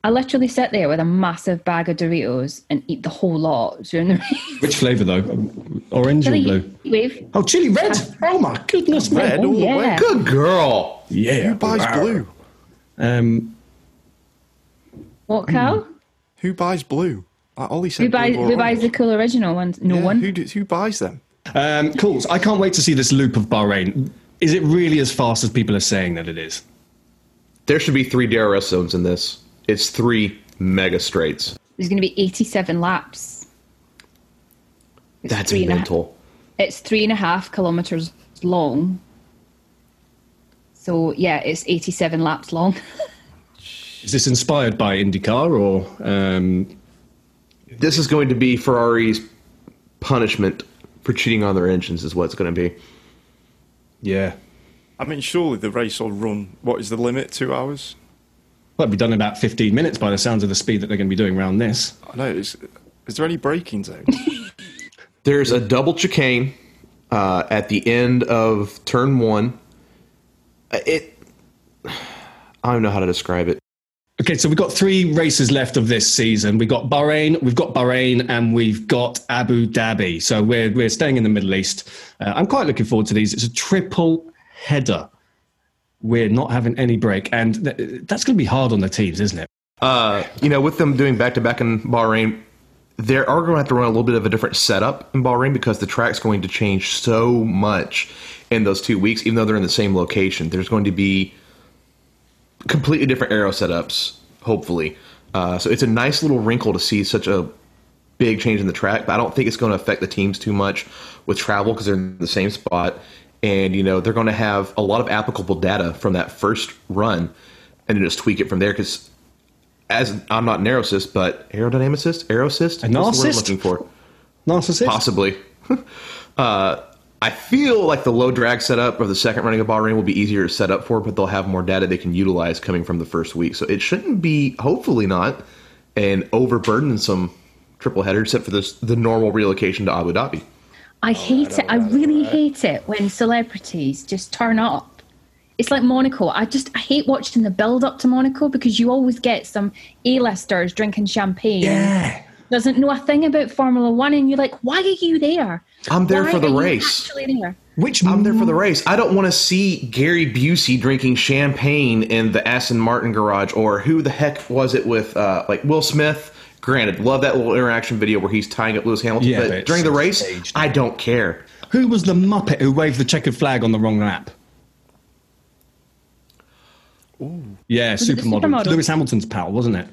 I literally sit there with a massive bag of Doritos and eat the whole lot during the [laughs] race. Which flavour though? Um, Orange or blue? wave. Oh, chili red! Oh my goodness! Red all the yeah. way. Good girl. Yeah. Who buys Wow. blue? Um, What, Cal? Who buys blue? Like Ollie said. Who buys blue or who buys the cool original ones? No Yeah, one. Who, do, who buys them? um, cool. So I can't wait to see this loop of Bahrain. Is it really as fast as people are saying that it is? There should be three DRS zones in this. It's three mega straights. There's going to be 87 laps. It's That's three a- mental. it's three and a half kilometers long. So yeah, it's 87 laps long. [laughs] Is this inspired by IndyCar or? Um, This is going to be Ferrari's punishment for cheating on their engines, is what it's going to be. yeah, I mean, surely the race will run. What is the limit? Two hours? well, it'll be done in about 15 minutes by the sounds of the speed that they're going to be doing around this. I know. Is, is there any braking zone? [laughs] There's a double chicane uh, at the end of turn one. Uh, It. [sighs] I don't know how to describe it. Okay, so we've got three races left of this season. We've got Bahrain, we've got Bahrain, and we've got Abu Dhabi. So we're we're staying in the Middle East. Uh, I'm quite looking forward to these. It's a triple header. We're not having any break, and th- that's going to be hard on the teams, isn't it? Uh, you know, with them doing back to back in Bahrain, they are going to have to run a little bit of a different setup in Bahrain because the track's going to change so much in those two weeks, even though they're in the same location. There's going to be completely different aero setups, hopefully. Uh, so it's a nice little wrinkle to see such a big change in the track, but I don't think it's going to affect the teams too much with travel because they're in the same spot. And, you know, they're going to have a lot of applicable data from that first run and then just tweak it from there because as I'm not an aerosist, but aerodynamicist, aerosist, A What's the word I'm looking for? Narcissist. Possibly. [laughs] uh, I feel like the low drag setup of the second running of Bahrain will be easier to set up for, but they'll have more data they can utilize coming from the first week. So it shouldn't be, hopefully not, an overburdensome triple header, except for this, the normal relocation to Abu Dhabi. I hate it. I really hate it when celebrities just turn up. It's like Monaco. I just I hate watching the build up to Monaco because you always get some A-listers drinking champagne. Yeah. Doesn't know a thing about Formula One, and you're like, why are you there? I'm there Why for the are you race. Actually there. Which I'm there for the race. I don't want to see Gary Busey drinking champagne in the Aston Martin garage, or who the heck was it with, uh, like Will Smith? Granted, love that little interaction video where he's tying up Lewis Hamilton, Yeah, but but during the race, staged. I don't care. Who was the muppet who waved the checkered flag on the wrong lap? Yeah, it the supermodel. supermodel? Lewis Hamilton's pal, wasn't it?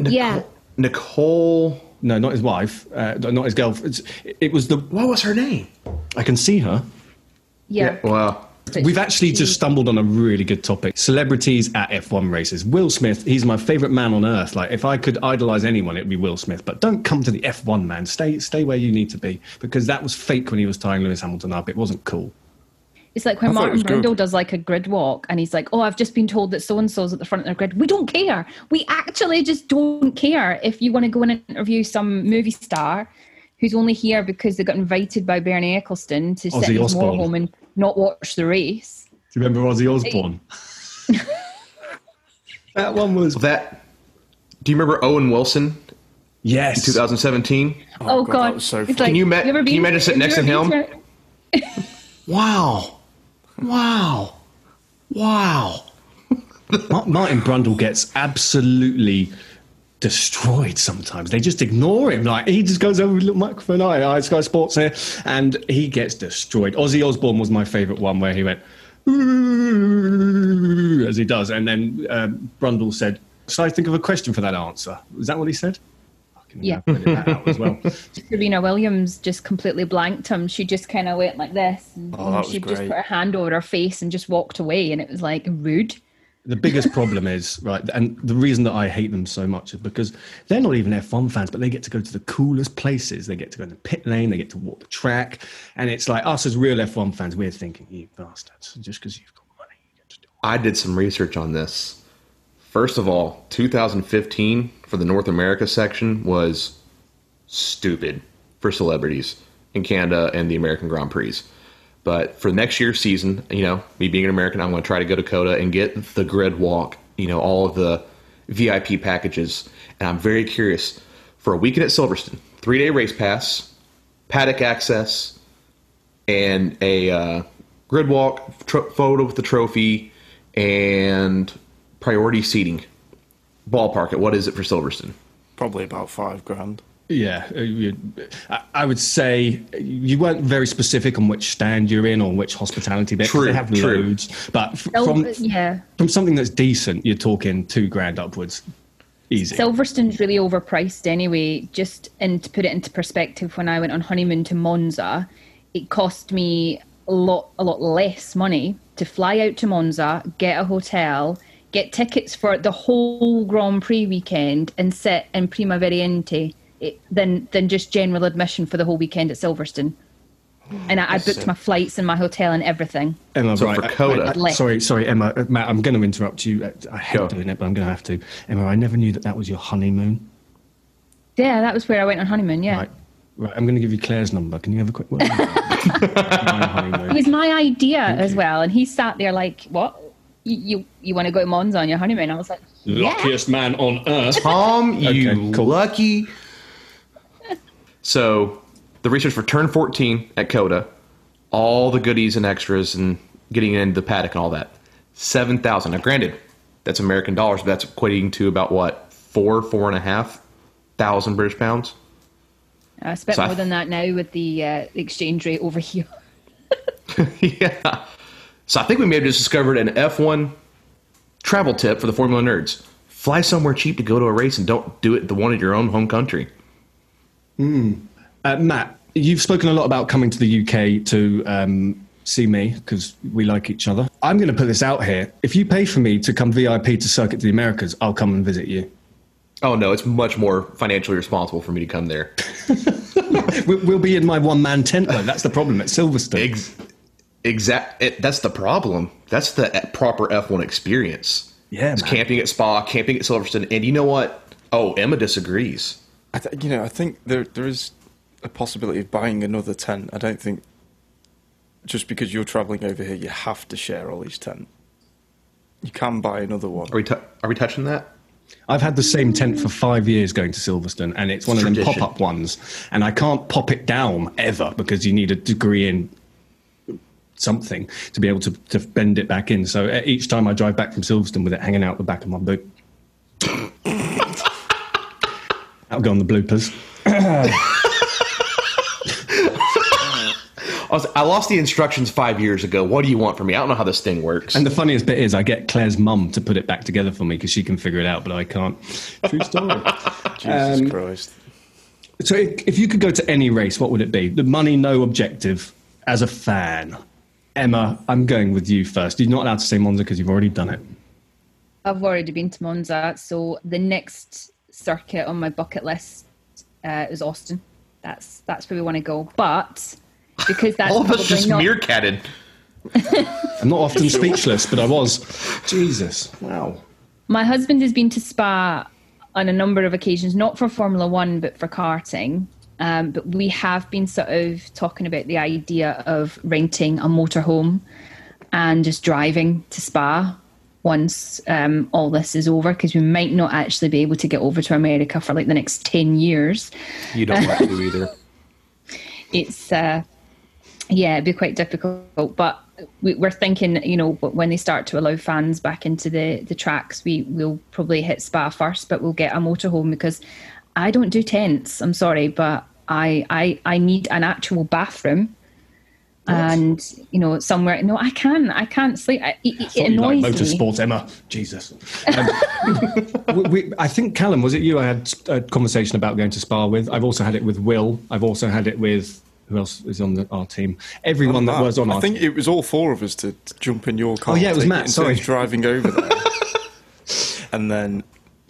Yeah. Nicole, No, not his wife. Uh, not his girlfriend. It's- It was the. what was her name? I can see her. Yeah. Well, We've actually just stumbled on a really good topic: celebrities at F1 races. Will Smith, he's my favorite man on earth. Like, if I could idolize anyone, it'd be Will Smith. But don't come to the F1 man. Stay, stay where you need to be because that was fake when he was tying Lewis Hamilton up. It wasn't cool. It's like when I thought it Martin was good. Brundle does like a grid walk and he's like, Oh, I've just been told that so and so's at the front of their grid. We don't care. We actually just don't care if you want to go and interview some movie star. who's only here because they got invited by Bernie Ecclestone to sit Ozzy in his Osbourne. motorhome and not watch the race. Do you remember Ozzy Osbourne? [laughs] that one was. That. Do you remember Owen Wilson Yes. 2017? Oh, God, God, that was so It's funny. Can you ma- ever can you imagine sitting have next you to him? [laughs] Wow. Wow. Wow. [laughs] Martin Brundle gets absolutely destroyed sometimes. They just ignore him. Like he just goes over with a little microphone. I, hi, Sky Sports here, and he gets destroyed. Ozzy Osbourne was my favourite one where he went as he does, and then um, Brundle said, "Shall I think of a question for that answer?" Is that what he said? Fucking Yeah. hell, I printed that out as well. [laughs] Serena Williams just completely blanked him. She just kind of went like this. And Oh, that was she just put her hand over her face and just walked away. And it was like rude. The biggest problem is right, and the reason that I hate them so much is because they're not even F1 fans, but they get to go to the coolest places. They get to go in the pit lane, they get to walk the track, and it's like us as real F1 fans, we're thinking, you bastards, just because you've got money, you get to do. I did some research on this. First of all, 2015 for the North America section was stupid for celebrities in Canada and the American Grand Prix. But for next year's season, you know, me being an American, I'm going to try to go to COTA and get the grid walk, you know, all of the VIP packages. And I'm very curious for a weekend at Silverstone, three day race pass, paddock access, and a uh, grid walk photo with the trophy and priority seating. Ballpark it. What is it for Silverstone? Probably about five grand. Yeah, uh, I- I would say you weren't very specific on which stand you're in or which hospitality bit. 'cause True, they have true. loads, but from yeah. from something that's decent, you're talking two grand upwards, easy. Silverstone's really overpriced anyway. Just and to put it into perspective, when I went on honeymoon to Monza, it cost me a lot, a lot less money to fly out to Monza, get a hotel, get tickets for the whole Grand Prix weekend, and sit in Prima Variante it, than than just general admission for the whole weekend at Silverstone. And I, I booked my flights and my hotel and everything. Emma, So right, for I- COTA- I- sorry, sorry, Emma, uh, Matt, I'm going to interrupt you. I hate Go. doing it, but I'm going to have to. Emma, I never knew that that was your honeymoon. Yeah, that was where I went on honeymoon. Yeah. Right, right. I'm going to give you Claire's number. Can you have a quick word? [laughs] It was my idea as well, and he sat there like, "What? You you, you want to go to Monza on your honeymoon?" I was like, "Yeah." Luckiest man on earth. [laughs] Tom, [laughs] you Okay, cool. lucky. So, the research for turn 14 at COTA, all the goodies and extras and getting into the paddock and all that, 7,000. Now, granted, that's American dollars, but that's equating to about what, four, four and a half thousand British pounds? I spent So I- more than that now with the uh, exchange rate over here. [laughs] yeah. So, I think we may have just discovered an F1 travel tip for the Formula nerds. Fly somewhere cheap to go to a race and don't do it the one in your own home country. Uh, Matt, you've spoken a lot about coming to the UK to um, see me because we like each other. I'm going to put this out here. If you pay for me to come VIP to Circuit to the Americas, I'll come and visit you. Oh, no, it's much more financially responsible for me to come there. [laughs] We- We'll be in my one man tent, though. That's the problem at Silverstone. Ex- exact. It, that's the problem. That's the e- proper F1 experience. Yeah, It's man. camping at Spa, camping at Silverstone, and you know what? Oh, Emma disagrees. I th- you know, I think there there is a possibility of buying another tent. I don't think just because you're travelling over here, you have to share all these tents. You can buy another one. Are we? T- are we touching that? I've had the same tent for five years going to Silverstone, and it's one of them pop up ones. And I can't pop it down ever because you need a degree in something to be able to, to bend it back in. So each time I drive back from Silverstone with it hanging out the back of my boot. [laughs] That'll go on the bloopers. [laughs] I, I lost the instructions five years ago. What do you want from me? I don't know how this thing works. And the funniest bit is I get Claire's mum to put it back together for me because she can figure it out, but I can't. True story. [laughs] Jesus Um, Christ. So, if, if you could go to any race, what would it be? The money, no objective. As a fan, Emma, I'm going with you first. You're not allowed to say Monza because you've already done it. I've already been to Monza, so the next circuit on my bucket list uh, is Austin. That's that's where we want to go. But because that's [laughs] All of us just not, meerkatted. [laughs] I'm not often speechless, but I was. Jesus, wow. my husband has been to Spa on a number of occasions, not for Formula One but for karting. Um, but we have been sort of talking about the idea of renting a motorhome and just driving to Spa once um, all this is over, because we might not actually be able to get over to America for like the next 10 years. You don't want to either. [laughs] It's, uh, yeah, it'd be quite difficult. But we, we're thinking, you know, when they start to allow fans back into the, the tracks, we will probably hit Spa first, but we'll get a motorhome because I don't do tents. I'm sorry, but I I, I need an actual bathroom. And you know somewhere. No, I can. I can't sleep. I, it, it Thought you annoys liked me. motorsports, Emma. Jesus. [laughs] Um, we, we- I think Callum was it you? I had a conversation about going to Spa with. I've also had it with Will. I've also had it with who else is on the, our team? Everyone that Matt, was on I our think it was all four of us to, to jump in your car. Oh, yeah, it was take Matt, in sorry. turns driving over there, [laughs] and then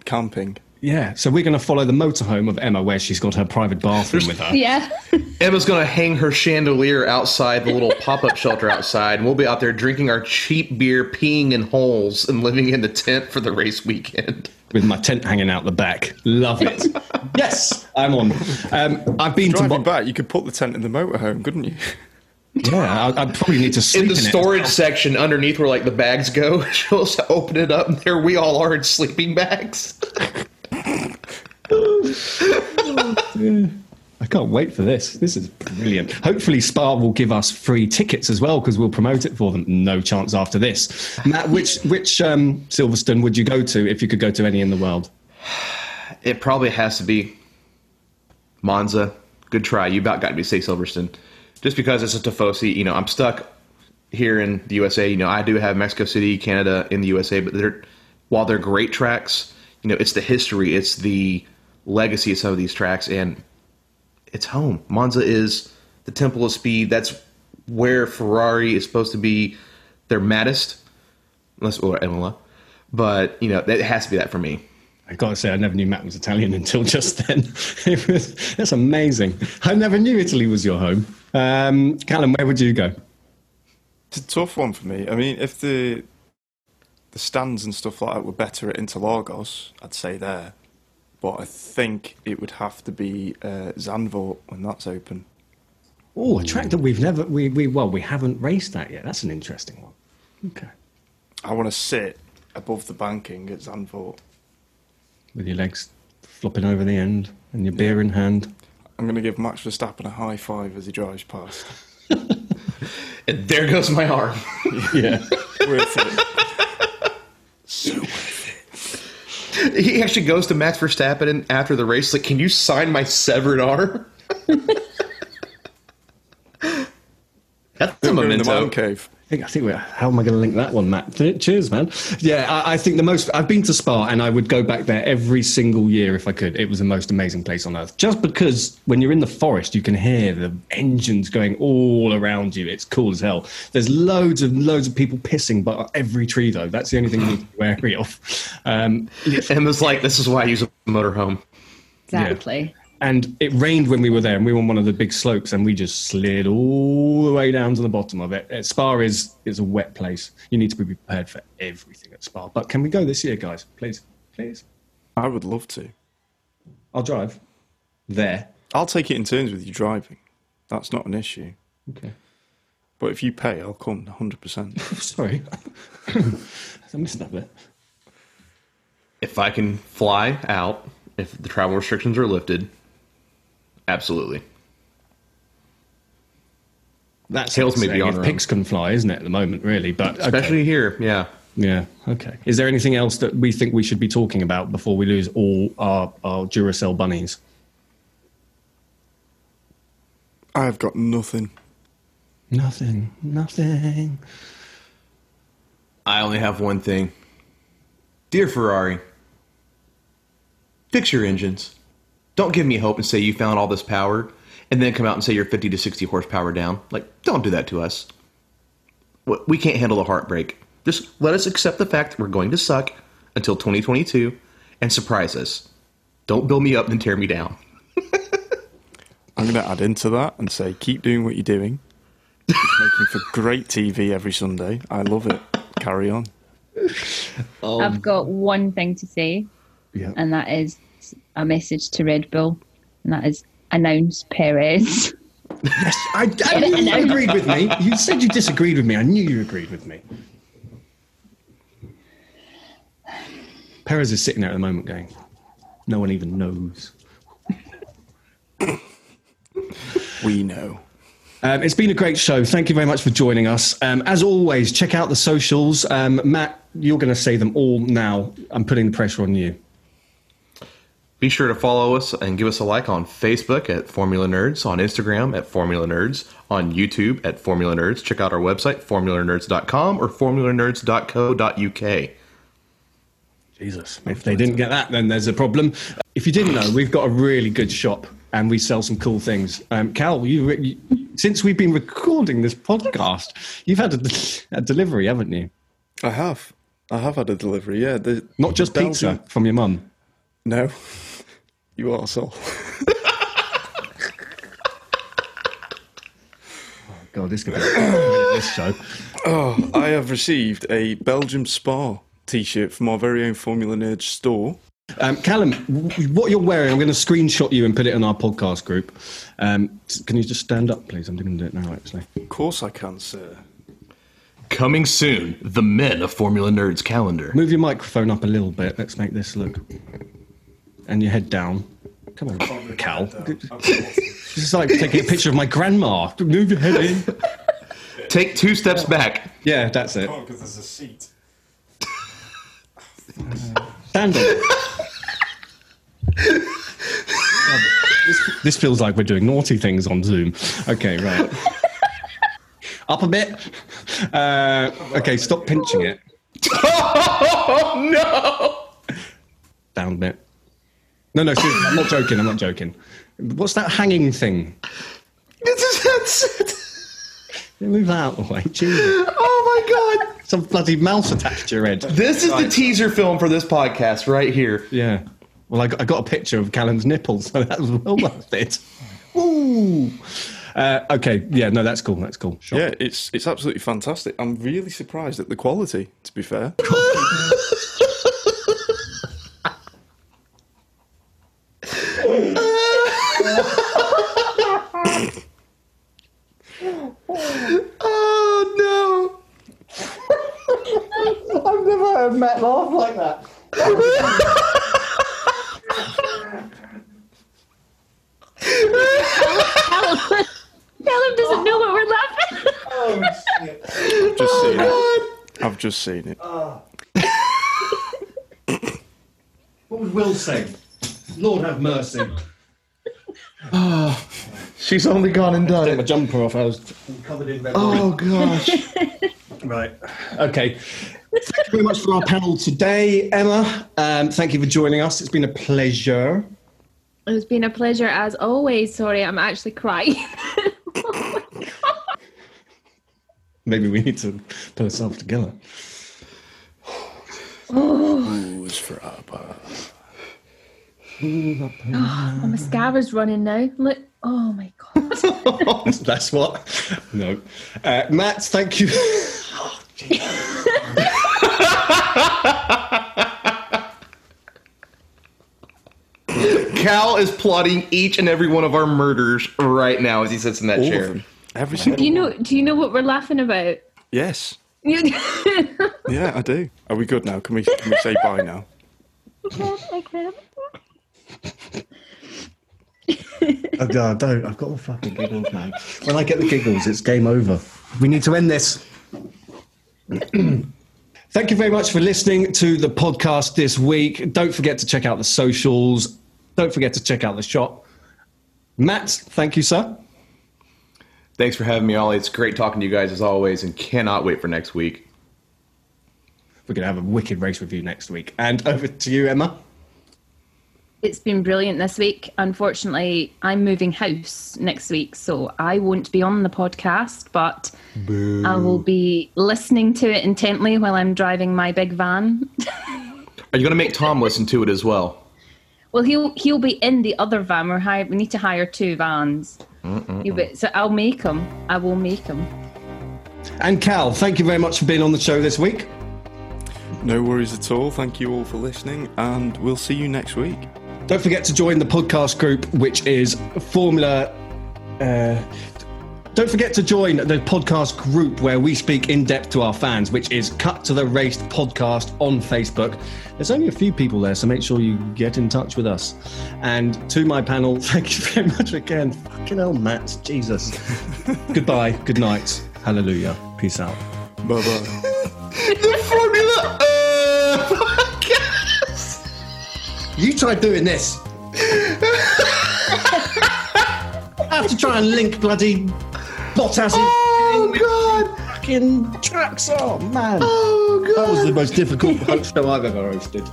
camping. Yeah, so we're going to follow the motorhome of Emma, where she's got her private bathroom with her. Yeah. [laughs] Emma's gonna hang her chandelier outside the little pop-up shelter outside, and we'll be out there drinking our cheap beer, peeing in holes, and living in the tent for the race weekend. with my tent hanging out the back. Love it. [laughs] yes, I'm on. Um, I've been to. Driving Bo- back, you could put the tent in the motorhome, couldn't you? yeah, I, I probably need to sleep In the in it. storage section underneath where like the bags go, [laughs] she'll just open it up, and there we all are in sleeping bags. I can't wait for this. This is brilliant. Hopefully, Spa will give us free tickets as well because we'll promote it for them. No chance after this. Matt, which which um, Silverstone would you go to if you could go to any in the world? It probably has to be Monza. Good try. You about got me to say Silverstone. Just because it's a Tifosi, you know, I'm stuck here in the USA. You know, I do have Mexico City, Canada in the USA, but they're while they're great tracks, you know, it's the history, it's the legacy of some of these tracks, and it's home. Monza is the temple of speed. That's where Ferrari is supposed to be their maddest, unless or Imola. But you know, it has to be that for me. I gotta say, I never knew Matt was Italian [laughs] until just then. [laughs] It was, that's amazing. I never knew Italy was your home. Um, Callum, where would you go? It's a tough one for me. I mean, if the the stands and stuff like that were better at Interlagos, I'd say there. But I think it would have to be uh, Zandvoort when that's open. Oh, a track that we've never we, we well we haven't raced that yet. That's an interesting one. Okay, I want to sit above the banking at Zandvoort. with your legs flopping over the end and your beer in hand. I'm going to give Max Verstappen a high five as he drives past. And [laughs] there goes my arm. [laughs] Yeah. Worth it. [laughs] [laughs] He actually goes to Max Verstappen after the race, like, can you sign my severed arm? [laughs] That's a Go in the memento. cave. I think, I think we're, how am I going to link that one, Matt? Cheers, man. Yeah, I, I think the most, I've been to Spa and I would go back there every single year if I could. It was the most amazing place on earth. Just because when you're in the forest, you can hear the engines going all around you. It's cool as hell. There's loads of, loads of people pissing, but every tree though. That's the only thing you need to be wary of. Um, [laughs] Emma's like, this is why I use a motorhome. Exactly. And it rained when we were there, and we were on one of the big slopes, and we just slid all the way down to the bottom of it. Uh, Spa is is a wet place. You need to be prepared for everything at Spa. But can we go this year, guys? Please, please. I would love to. I'll drive there. I'll take it in turns with you driving. That's not an issue. Okay. But if you pay, I'll come 100%. [laughs] Sorry, [laughs] I missed that bit. If I can fly out, if the travel restrictions are lifted, absolutely. That's Tails may be saying on if pigs can fly, isn't it at the moment? Really, but okay. Especially here, yeah. yeah. Okay. Is there anything else that we think we should be talking about before we lose all our our Duracell bunnies? I've got nothing. Nothing. Nothing. I only have one thing. Dear Ferrari, fix your engines. Don't give me hope and say you found all this power and then come out and say you're 50 to 60 horsepower down. Like, don't do that to us. We can't handle the heartbreak. Just let us accept the fact that we're going to suck until 2022 and surprise us. Don't build me up and tear me down. [laughs] I'm going to add into that and say keep doing what you're doing. It's making for great TV every Sunday. I love it. Carry on. I've got one thing to say, Yeah. and that is a message to Red Bull, and that is announce Perez. Yes, I, I knew you agreed with me. You said you disagreed with me. I knew you agreed with me. Perez is sitting there at the moment going, no one even knows. We know. Um, it's been a great show. Thank you very much for joining us. Um, as always, check out the socials. Um, Matt, you're going to say them all now. I'm putting the pressure on you. Be sure to follow us and give us a like on Facebook at Formula Nerds, on Instagram at Formula Nerds, on YouTube at Formula Nerds. Check out our website, formulanerds.com or formulanerds.co.uk. Jesus. If they didn't get that, then there's a problem. If you didn't know, we've got a really good shop and we sell some cool things. Um, Cal, you, you, since we've been recording this podcast, you've had a, [laughs] a delivery, haven't you? I have. I have had a delivery, yeah. The, Not just the pizza Belgian- from your mum. No. You arsehole. [laughs] God, this is going to be [laughs] this show. Oh, I have received a Belgium Spa t shirt from our very own Formula Nerd store. Um, Callum, w- what you're wearing, I'm going to screenshot you and put it in our podcast group. Um, can you just stand up, please? I'm going to do it now, actually. Of course I can, sir. Coming soon, the Men of Formula Nerds calendar. Move your microphone up a little bit. Let's make this look. And your head down. Come on, Cal. This is like taking a picture of my grandma. Move your head in. Take two steps back. Yeah, that's it. because there's a seat. Stand up. this, this feels like we're doing naughty things on Zoom. Okay, right. Up a bit. Uh, okay, stop pinching it. [laughs] Oh no! Down a bit. No, no, seriously, I'm not joking. I'm not joking. What's that hanging thing? This is headset. Move out of the way. Jesus. Oh my god! Some bloody mouse attached to your head. This is the teaser film for this podcast right here. Yeah. Well, I got, I got a picture of Callum's nipples, so that was well worth it. Ooh. Uh, okay. Yeah. No, that's cool. That's cool. Sure. Yeah, it's it's absolutely fantastic. I'm really surprised at the quality, to be fair. [laughs] Oh no! I've never heard Matt laugh like that. Callum, Callum doesn't know what we're laughing. Oh, oh, I've just seen it. I've just seen it. What would Will say? Lord have mercy. No! [sighs] She's only gone and done Take my it. jumper off. I was covered in red. Oh gosh. [laughs] Right. Okay. Thank you very much for our panel today, Emma. Um, thank you for joining us. It's been a pleasure. It's been a pleasure as always. Sorry, I'm actually crying. Oh my God. Maybe we need to put ourselves together. Who's for Abba? Oh, my mascara's running now. Look. Oh my god. [laughs] That's what. No. Uh, Matt, thank you. Cal is plotting each and every one of our murders right now as he sits in that All chair. Every single Do you know? Do you know what we're laughing about? Yes. [laughs] Yeah, I do. Are we good now? Can we can we say bye now? I can't. Oh, no, don't. I've got the fucking giggles, man. When I get the giggles, it's game over. We need to end this. [clears throat] Thank you very much for listening to the podcast this week. Don't forget to check out the socials. Don't forget to check out the shop. Matt, thank you, sir. Thanks for having me, Oli. It's great talking to you guys as always, and cannot wait for next week. We're going to have a wicked race review next week. And over to you, Emma. It's been brilliant this week. Unfortunately, I'm moving house next week, so I won't be on the podcast, but I will be listening to it intently while I'm driving my big van. Are you going to make Tom listen to it as well? well, he'll he'll be in the other van. We're hire, we need to hire two vans. Be- so I'll make him. I will make him. And Cal, thank you very much for being on the show this week. No worries at all. Thank you all for listening, and we'll see you next week. Don't forget to join the podcast group, which is Formula. Uh, don't forget to join the podcast group where we speak in depth to our fans, which is Cut to the Race Podcast on Facebook. There's only a few people there, so make sure you get in touch with us. And to my panel, [laughs] thank you very much again. Fucking hell, Matt. Jesus. [laughs] Goodbye. Good night. Hallelujah. Peace out. Bye bye. [laughs] the Formula You try doing this. I have to try and link bloody Bottas. Oh God! Fucking tracks. Oh man. Oh God! That was the most difficult [laughs] host show I've ever hosted.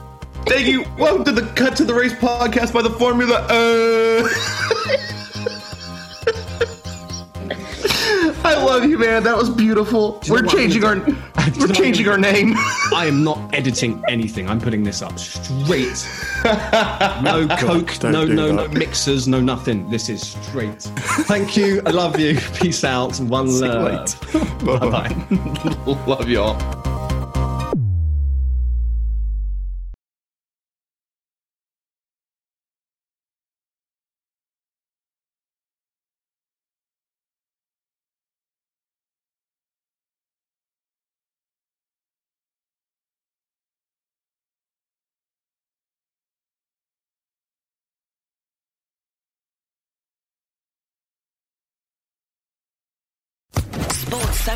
Thank you. Welcome to the Cut to the Race podcast by the Formula. Uh... [laughs] I love you, man. That was beautiful. We're changing our [laughs] we're changing our name. I am not editing anything. I'm putting this up straight. No [laughs] coke, no do no no that. mixers, no nothing. This is straight. Thank you. I love you. Peace out. One [laughs] love. Bye bye. love y'all.